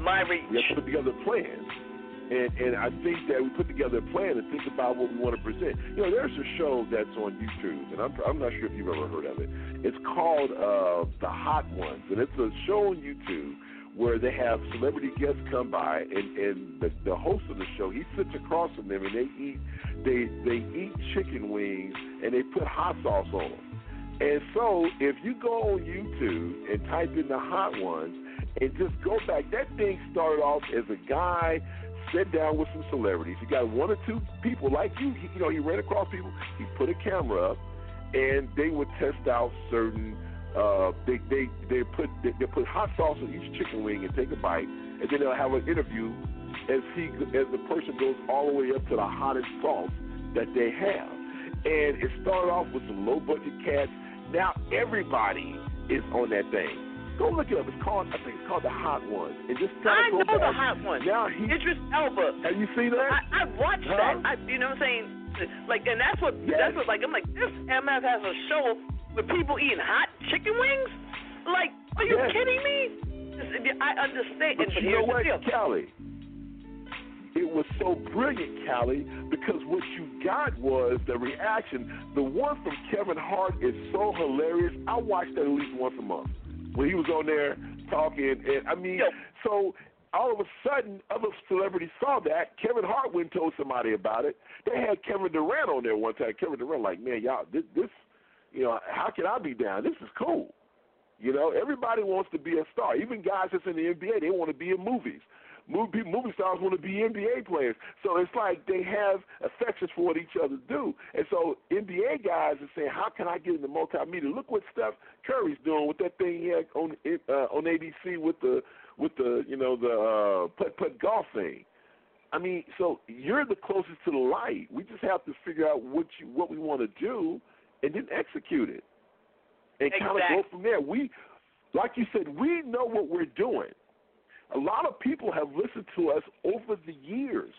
my reach. We have to put together a plan. And and I think that we put together a plan and think about what we want to present. You know, there's a show that's on YouTube, and I'm I'm not sure if you've ever heard of it. It's called uh, The Hot Ones, and it's a show on YouTube where they have celebrity guests come by, and and the, the host of the show he sits across from them, and they eat they they eat chicken wings, and they put hot sauce on them. And so, if you go on YouTube and type in the hot ones and just go back, that thing started off as a guy sat down with some celebrities. He got one or two people like you. He, you know, he ran across people. He put a camera up, and they would test out certain. Uh, they they they put they, they put hot sauce on each chicken wing and take a bite, and then they'll have an interview as he as the person goes all the way up to the hottest sauce that they have. And it started off with some low budget cats. Now everybody is on that thing. Go look it up. It's called, I think it's called the Hot Ones. And just kind I of go know the hot one. Now he, Idris Elba. have you seen that? I, I watched Huh? that. I, you know what I'm saying? Like, and that's what Yes. that's what like I'm like this MF has a show with people eating hot chicken wings. Like, are you Yes. kidding me? I understand. But but you know what, the deal. Callie? It was so brilliant, Callie, because what you got was the reaction. The one from Kevin Hart is so hilarious. I watch that at least once a month when he was on there talking. And I mean, so all of a sudden, other celebrities saw that. Kevin Hart went and told somebody about it. They had Kevin Durant on there one time. Kevin Durant, like, man, y'all, this, this you know, how can I be down? This is cool. You know, everybody wants to be a star. Even guys that's in the NBA, they want to be in movies. Movie, movie stars want to be NBA players. So it's like they have affections for what each other do. And so NBA guys are saying, how can I get into multimedia? Look what Steph Curry's doing with that thing he had on uh, on ABC with the with the you know the uh, putt putt golf thing. I mean, so you're the closest to the light. We just have to figure out what you what we want to do and then execute it and kind of go from there. We, like you said, we know what we're doing. A lot of people have listened to us over the years.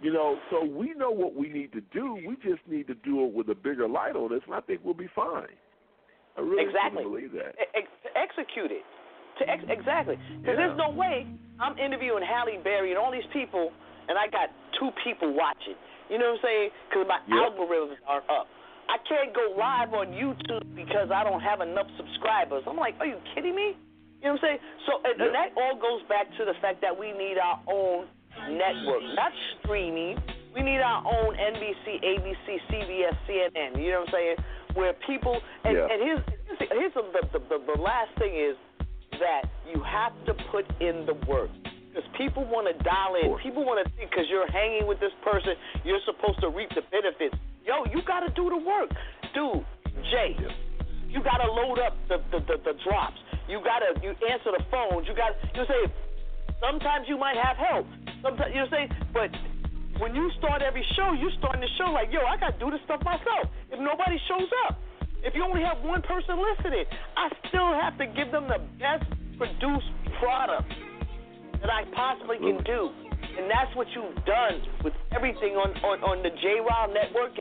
You know, so we know what we need to do. We just need to do it with a bigger light on us, and I think we'll be fine. I really Exactly. believe that. Ex- to execute it. To ex- exactly. Because there's no way I'm interviewing Halle Berry and all these people, and I got two people watching. You know what I'm saying? Because my Yep. algorithms aren't up. I can't go live on YouTube because I don't have enough subscribers. I'm like, are you kidding me? You know what I'm saying? So, and, and that all goes back to the fact that we need our own network, not streaming. We need our own NBC, ABC, CBS, CNN. You know what I'm saying? Where people and, Yeah. and here's here's the the, the the last thing is that you have to put in the work. Because people want to dial in. People want to think because you're hanging with this person, you're supposed to reap the benefits. Yo, you got to do the work. Dude, Jay, you got to load up the, the, the, the drops. You got to you answer the phones. You got you say sometimes you might have help. Sometimes you say, but when you start every show, you starting the show like, yo, I got to do this stuff myself. If nobody shows up, if you only have one person listening, I still have to give them the best produced product that I possibly can do. And that's what you've done with everything on, on, on the J Row network,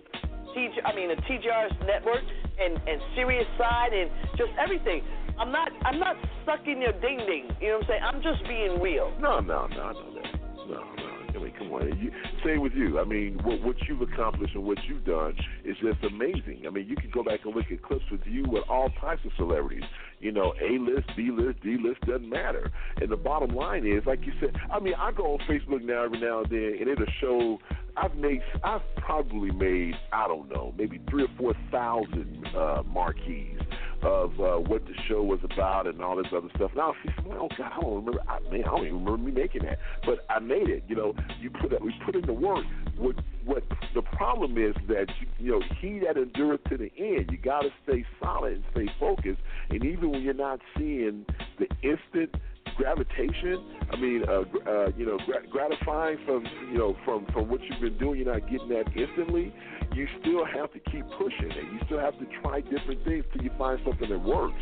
TJ, I mean the TJRS network and, and Sirius side and just everything. I'm not I'm not sucking your ding ding. You know what I'm saying? I'm just being real. No, no, no, know that. No, no. I mean, come on. You, same with you. I mean, what what you've accomplished and what you've done is just amazing. I mean, you can go back and look at clips with you with all types of celebrities. You know, A list, B list, D list doesn't matter. And the bottom line is, like you said, I mean, I go on Facebook now every now and then, and it'll show. I've made, I've probably made, I don't know, maybe three or four thousand uh, marquees of uh, what the show was about and all this other stuff. Now see, oh God, I don't remember. I, man, I don't even remember me making that, but I made it. You know, you put it, we put in the work. What what the problem is that you, you know he that endureth to the end. You got to stay solid and stay focused. And even when you're not seeing the instant gravitation, I mean, uh, uh, you know, gra- gratifying from you know from from what you've been doing, you're not getting that instantly. You still have to keep pushing, and you still have to try different things till you find something that works.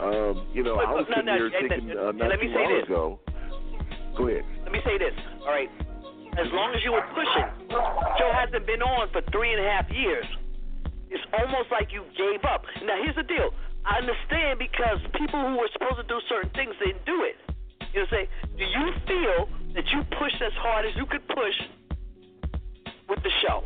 Um, you know, But- I was no, sitting no, there and- thinking uh, not let me too say long this. ago. Go ahead. Let me say this, all right? As long as you were pushing, Joe hasn't been on for three and a half years. It's almost like you gave up. Now here's the deal. I understand because people who were supposed to do certain things didn't do it. You know what Do you feel that you pushed as hard as you could push with the show?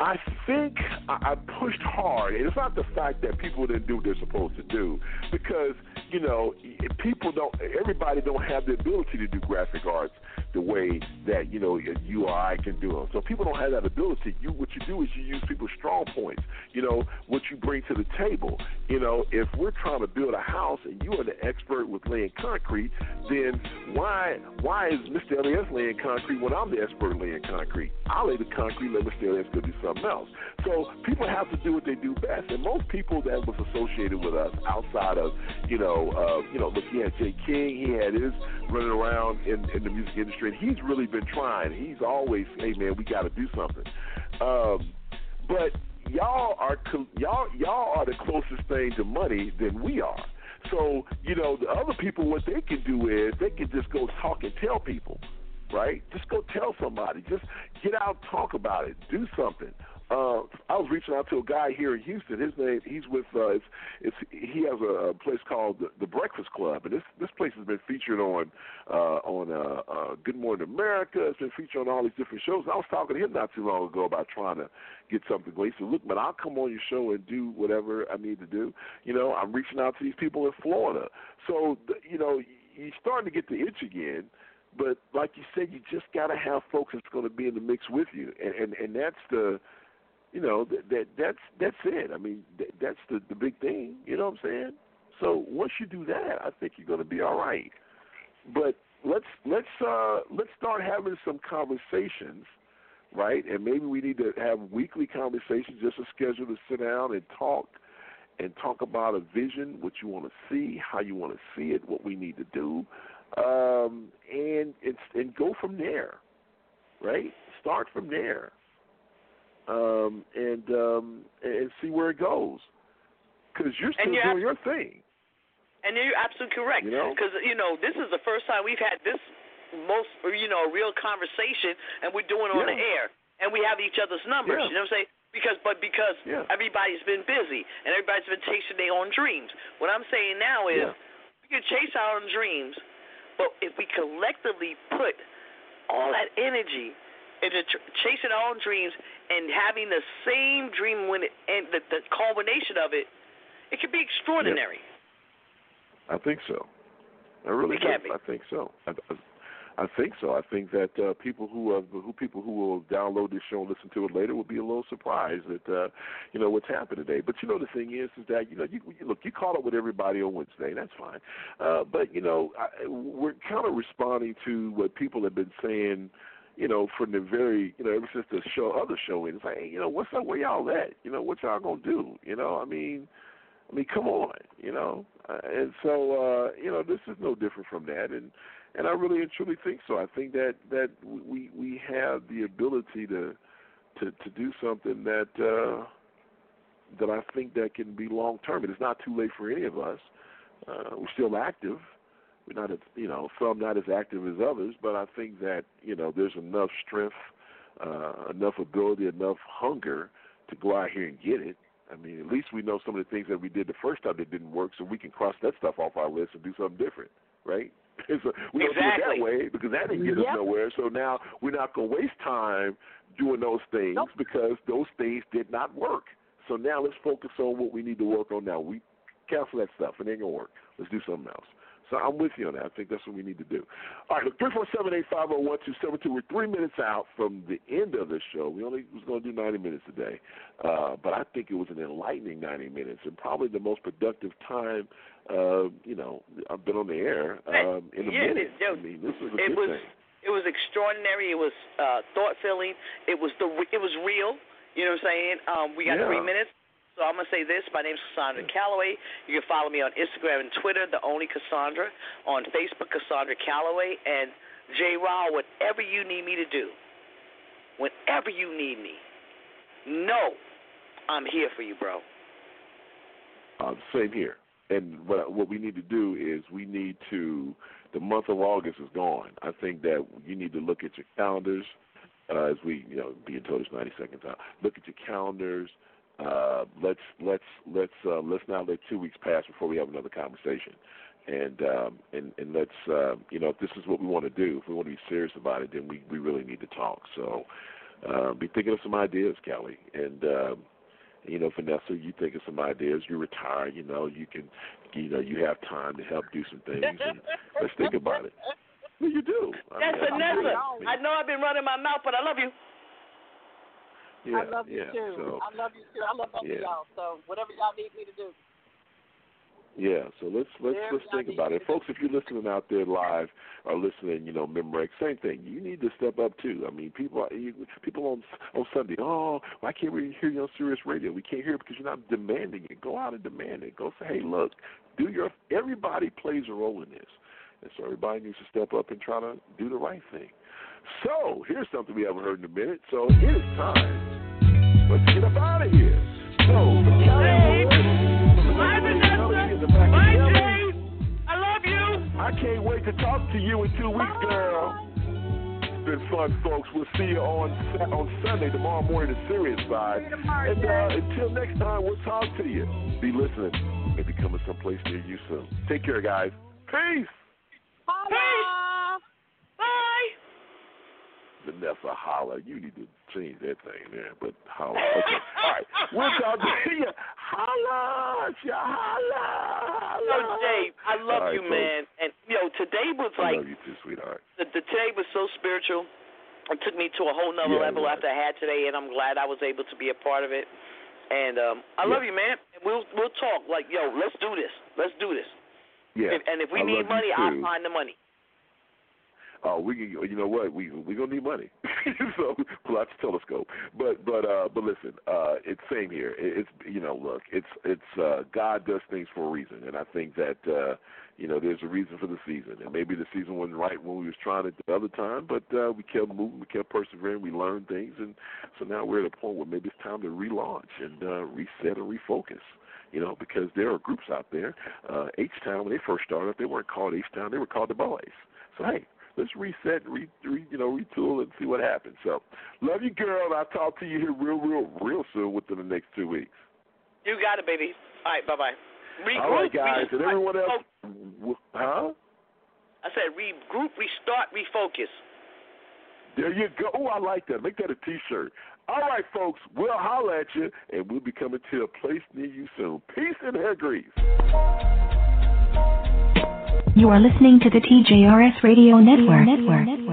I think I, I pushed hard. And it's not the fact that people didn't do what they're supposed to do, because you know people don't. Everybody don't have the ability to do graphic arts the way that you know you or I can do them. So people don't have that ability. You what you do is you use people's strong points. You know what you bring to the table. You know if we're trying to build a house and you are the expert with laying concrete, then why why is Mr. Elias laying concrete when I'm the expert laying concrete? I lay the concrete, let Mr. Elias go do something else. So people have to do what they do best. And most people that was associated with us outside of you know uh, you know look he had Jay King, he had his running around in, in the music industry, and he's really been trying. He's always hey man we got to do something. Um, but y'all are y'all y'all are the closest thing to money than we are. So you know the other people, what they can do is they can just go talk and tell people, right? Just go tell somebody. Just get out, talk about it, do something. Uh, I was reaching out to a guy here in Houston. His name, he's with, uh, it's, it's, he has a, place called the, the Breakfast Club, and this this place has been featured on uh, on uh, uh, Good Morning America. It's been featured on all these different shows. And I was talking to him not too long ago about trying to get something going. He said, "Look, man, I'll come on your show and do whatever I need to do. You know, I'm reaching out to these people in Florida. So, you know, you're starting to get the itch again." But like you said, you just got to have folks that's going to be in the mix with you, and and and that's the you know that, that that's that's it. I mean, that, that's the the big thing. You know what I'm saying? So once you do that, I think you're going to be all right. But let's let's uh let's start having some conversations, right? And maybe we need to have weekly conversations, just a schedule to sit down and talk and talk about a vision, what you want to see, how you want to see it, what we need to do, um, and it's and go from there, right? Start from there um, and um, and see where it goes. Because you're still you're doing your thing. And you're absolutely correct. You know? Because you know this is the first time we've had this most you know real conversation, and we're doing it on Yeah. the air, and we have each other's numbers. Yeah. You know what I'm saying? Because but because Yeah. everybody's been busy and everybody's been chasing their own dreams. What I'm saying now is Yeah. we can chase our own dreams, but if we collectively put all that energy into tr- chasing our own dreams and having the same dream when it and the, the culmination of it, it could be extraordinary. I think so. I really It do. I think so. I, I, I think so. I think that uh, people who uh, who people who will download this show and listen to it later will be a little surprised at uh, you know what's happened today. But you know the thing is, is that you know you, you look you caught up with everybody on Wednesday. That's fine. Uh, but you know I, we're kind of responding to what people have been saying. You know, from the very, you know, ever since the show, other show, it's like, hey, you know, what's up? Where y'all at? You know, what y'all gonna do? You know, I mean, I mean, come on, you know. Uh, and so, uh, you know, this is no different from that, and and I really and truly think so. I think that that we we have the ability to to to do something that uh, that I think that can be long term. It is not too late for any of us. Uh, we're still active. We're not, as, you know, some not as active as others, but I think that you know there's enough strength, uh, enough ability, enough hunger to go out here and get it. I mean, at least we know some of the things that we did the first time that didn't work, so we can cross that stuff off our list and do something different, right? so we don't do it that way because that didn't get us nowhere. So now we're not going to waste time doing those things because those things did not work. So now let's focus on what we need to work on now. We cancel that stuff. It ain't gonna work. Let's do something else. So I'm with you on that. I think that's what we need to do. All right, look, three four seven eight five zero one two seven two. We're three minutes out from the end of the show. We only was going to do ninety minutes today, uh, but I think it was an enlightening ninety minutes and probably the most productive time. Uh, you know, I've been on the air um, in a Yeah, minute. it- I mean, this is a it good was thing. it was extraordinary. It was uh, thought filling. It was the it was real. You know what I'm saying? Um, we got Yeah. three minutes. So I'm gonna say this. My name is Cassandra Calloway. You can follow me on Instagram and Twitter, the only Cassandra. On Facebook, Cassandra Calloway. And J. Raw, whatever you need me to do, whenever you need me, know I'm here for you, bro. Uh, same here. And what what we need to do is we need to. The month of August is gone. I think that you need to look at your calendars uh, as we, you know, being told it's 90 seconds out. Look at your calendars. Uh, let's let's let's uh, let's not let two weeks pass before we have another conversation. And um, and and let's uh, you know if this is what we want to do, if we want to be serious about it, then we we really need to talk. So uh, be thinking of some ideas, Kelly, and. Um, you know, Vanessa, you think of some ideas. You retire, you know, you can, you know, you have time to help do some things. And let's think about it. Well, you do. I That's mean, I Vanessa. mean, I know I've been running my mouth, but I love you. Yeah, I love you yeah. too. So, I love you too. I love both yeah. of y'all. So whatever y'all need me to do. yeah. So let's let's let's think about it, folks. If you're listening out there live or listening, you know, Memorex, same thing. You need to step up too. I mean, people you, people on on Sunday, oh, why can't we hear you on Sirius Radio? We can't hear it because you're not demanding it. Go out and demand it. Go say, hey, look, do your. Everybody plays a role in this, and so everybody needs to step up and try to do the right thing. So here's something we haven't heard in a minute. So it is time Let's get up out of here. So, the Bye, Jay. I love you. I can't wait to talk to you in two weeks, girl. It's been fun, folks. We'll see you on on Sunday, tomorrow morning, the serious side. And uh, until next time, we'll talk to you. Be listening. Maybe coming someplace near you soon. Take care, guys. Peace. Holla. Bye. Vanessa holla. You need to change that thing there, but holla. Okay. All right. We'll talk to you. Holla. Ya holla. Yo. Dave, I love right, you, folks. man. And yo, today was I like love you too, sweetheart. the, the today was so spiritual. It took me to a whole nother Yeah, level after I had today, and I'm glad I was able to be a part of it. And um, I Yeah. love you, man. We'll we'll talk. Like, yo, let's do this. Let's do this. Yeah. If, and if we I need money, I'll find the money. Oh, we. You know what? We we gonna need money. so pull out your telescope. But but uh but listen, uh it's same here. It, it's you know look, it's it's uh God does things for a reason, and I think that uh you know there's a reason for the season, and maybe the season wasn't right when we was trying it the other time, but uh we kept moving, we kept persevering, we learned things, and so now we're at a point where maybe it's time to relaunch and uh reset and refocus you know, because there are groups out there. Uh, H Town, when they first started, they weren't called H Town; they were called the Boys. So hey, let's reset, re, re, you know, retool, and see what happens. So, love you, girl. and I'll talk to you here real, real, real soon within the next two weeks. You got it, baby. All right, bye bye. Regroup, All right, guys, and everyone else. Oh. refocus. Huh? I said regroup, restart, refocus. There you go. Oh, I like that. Make that a T-shirt. All right, folks, we'll holler at you, and we'll be coming to a place near you soon. Peace and hair grease. You are listening to the TJRS Radio Network. Network.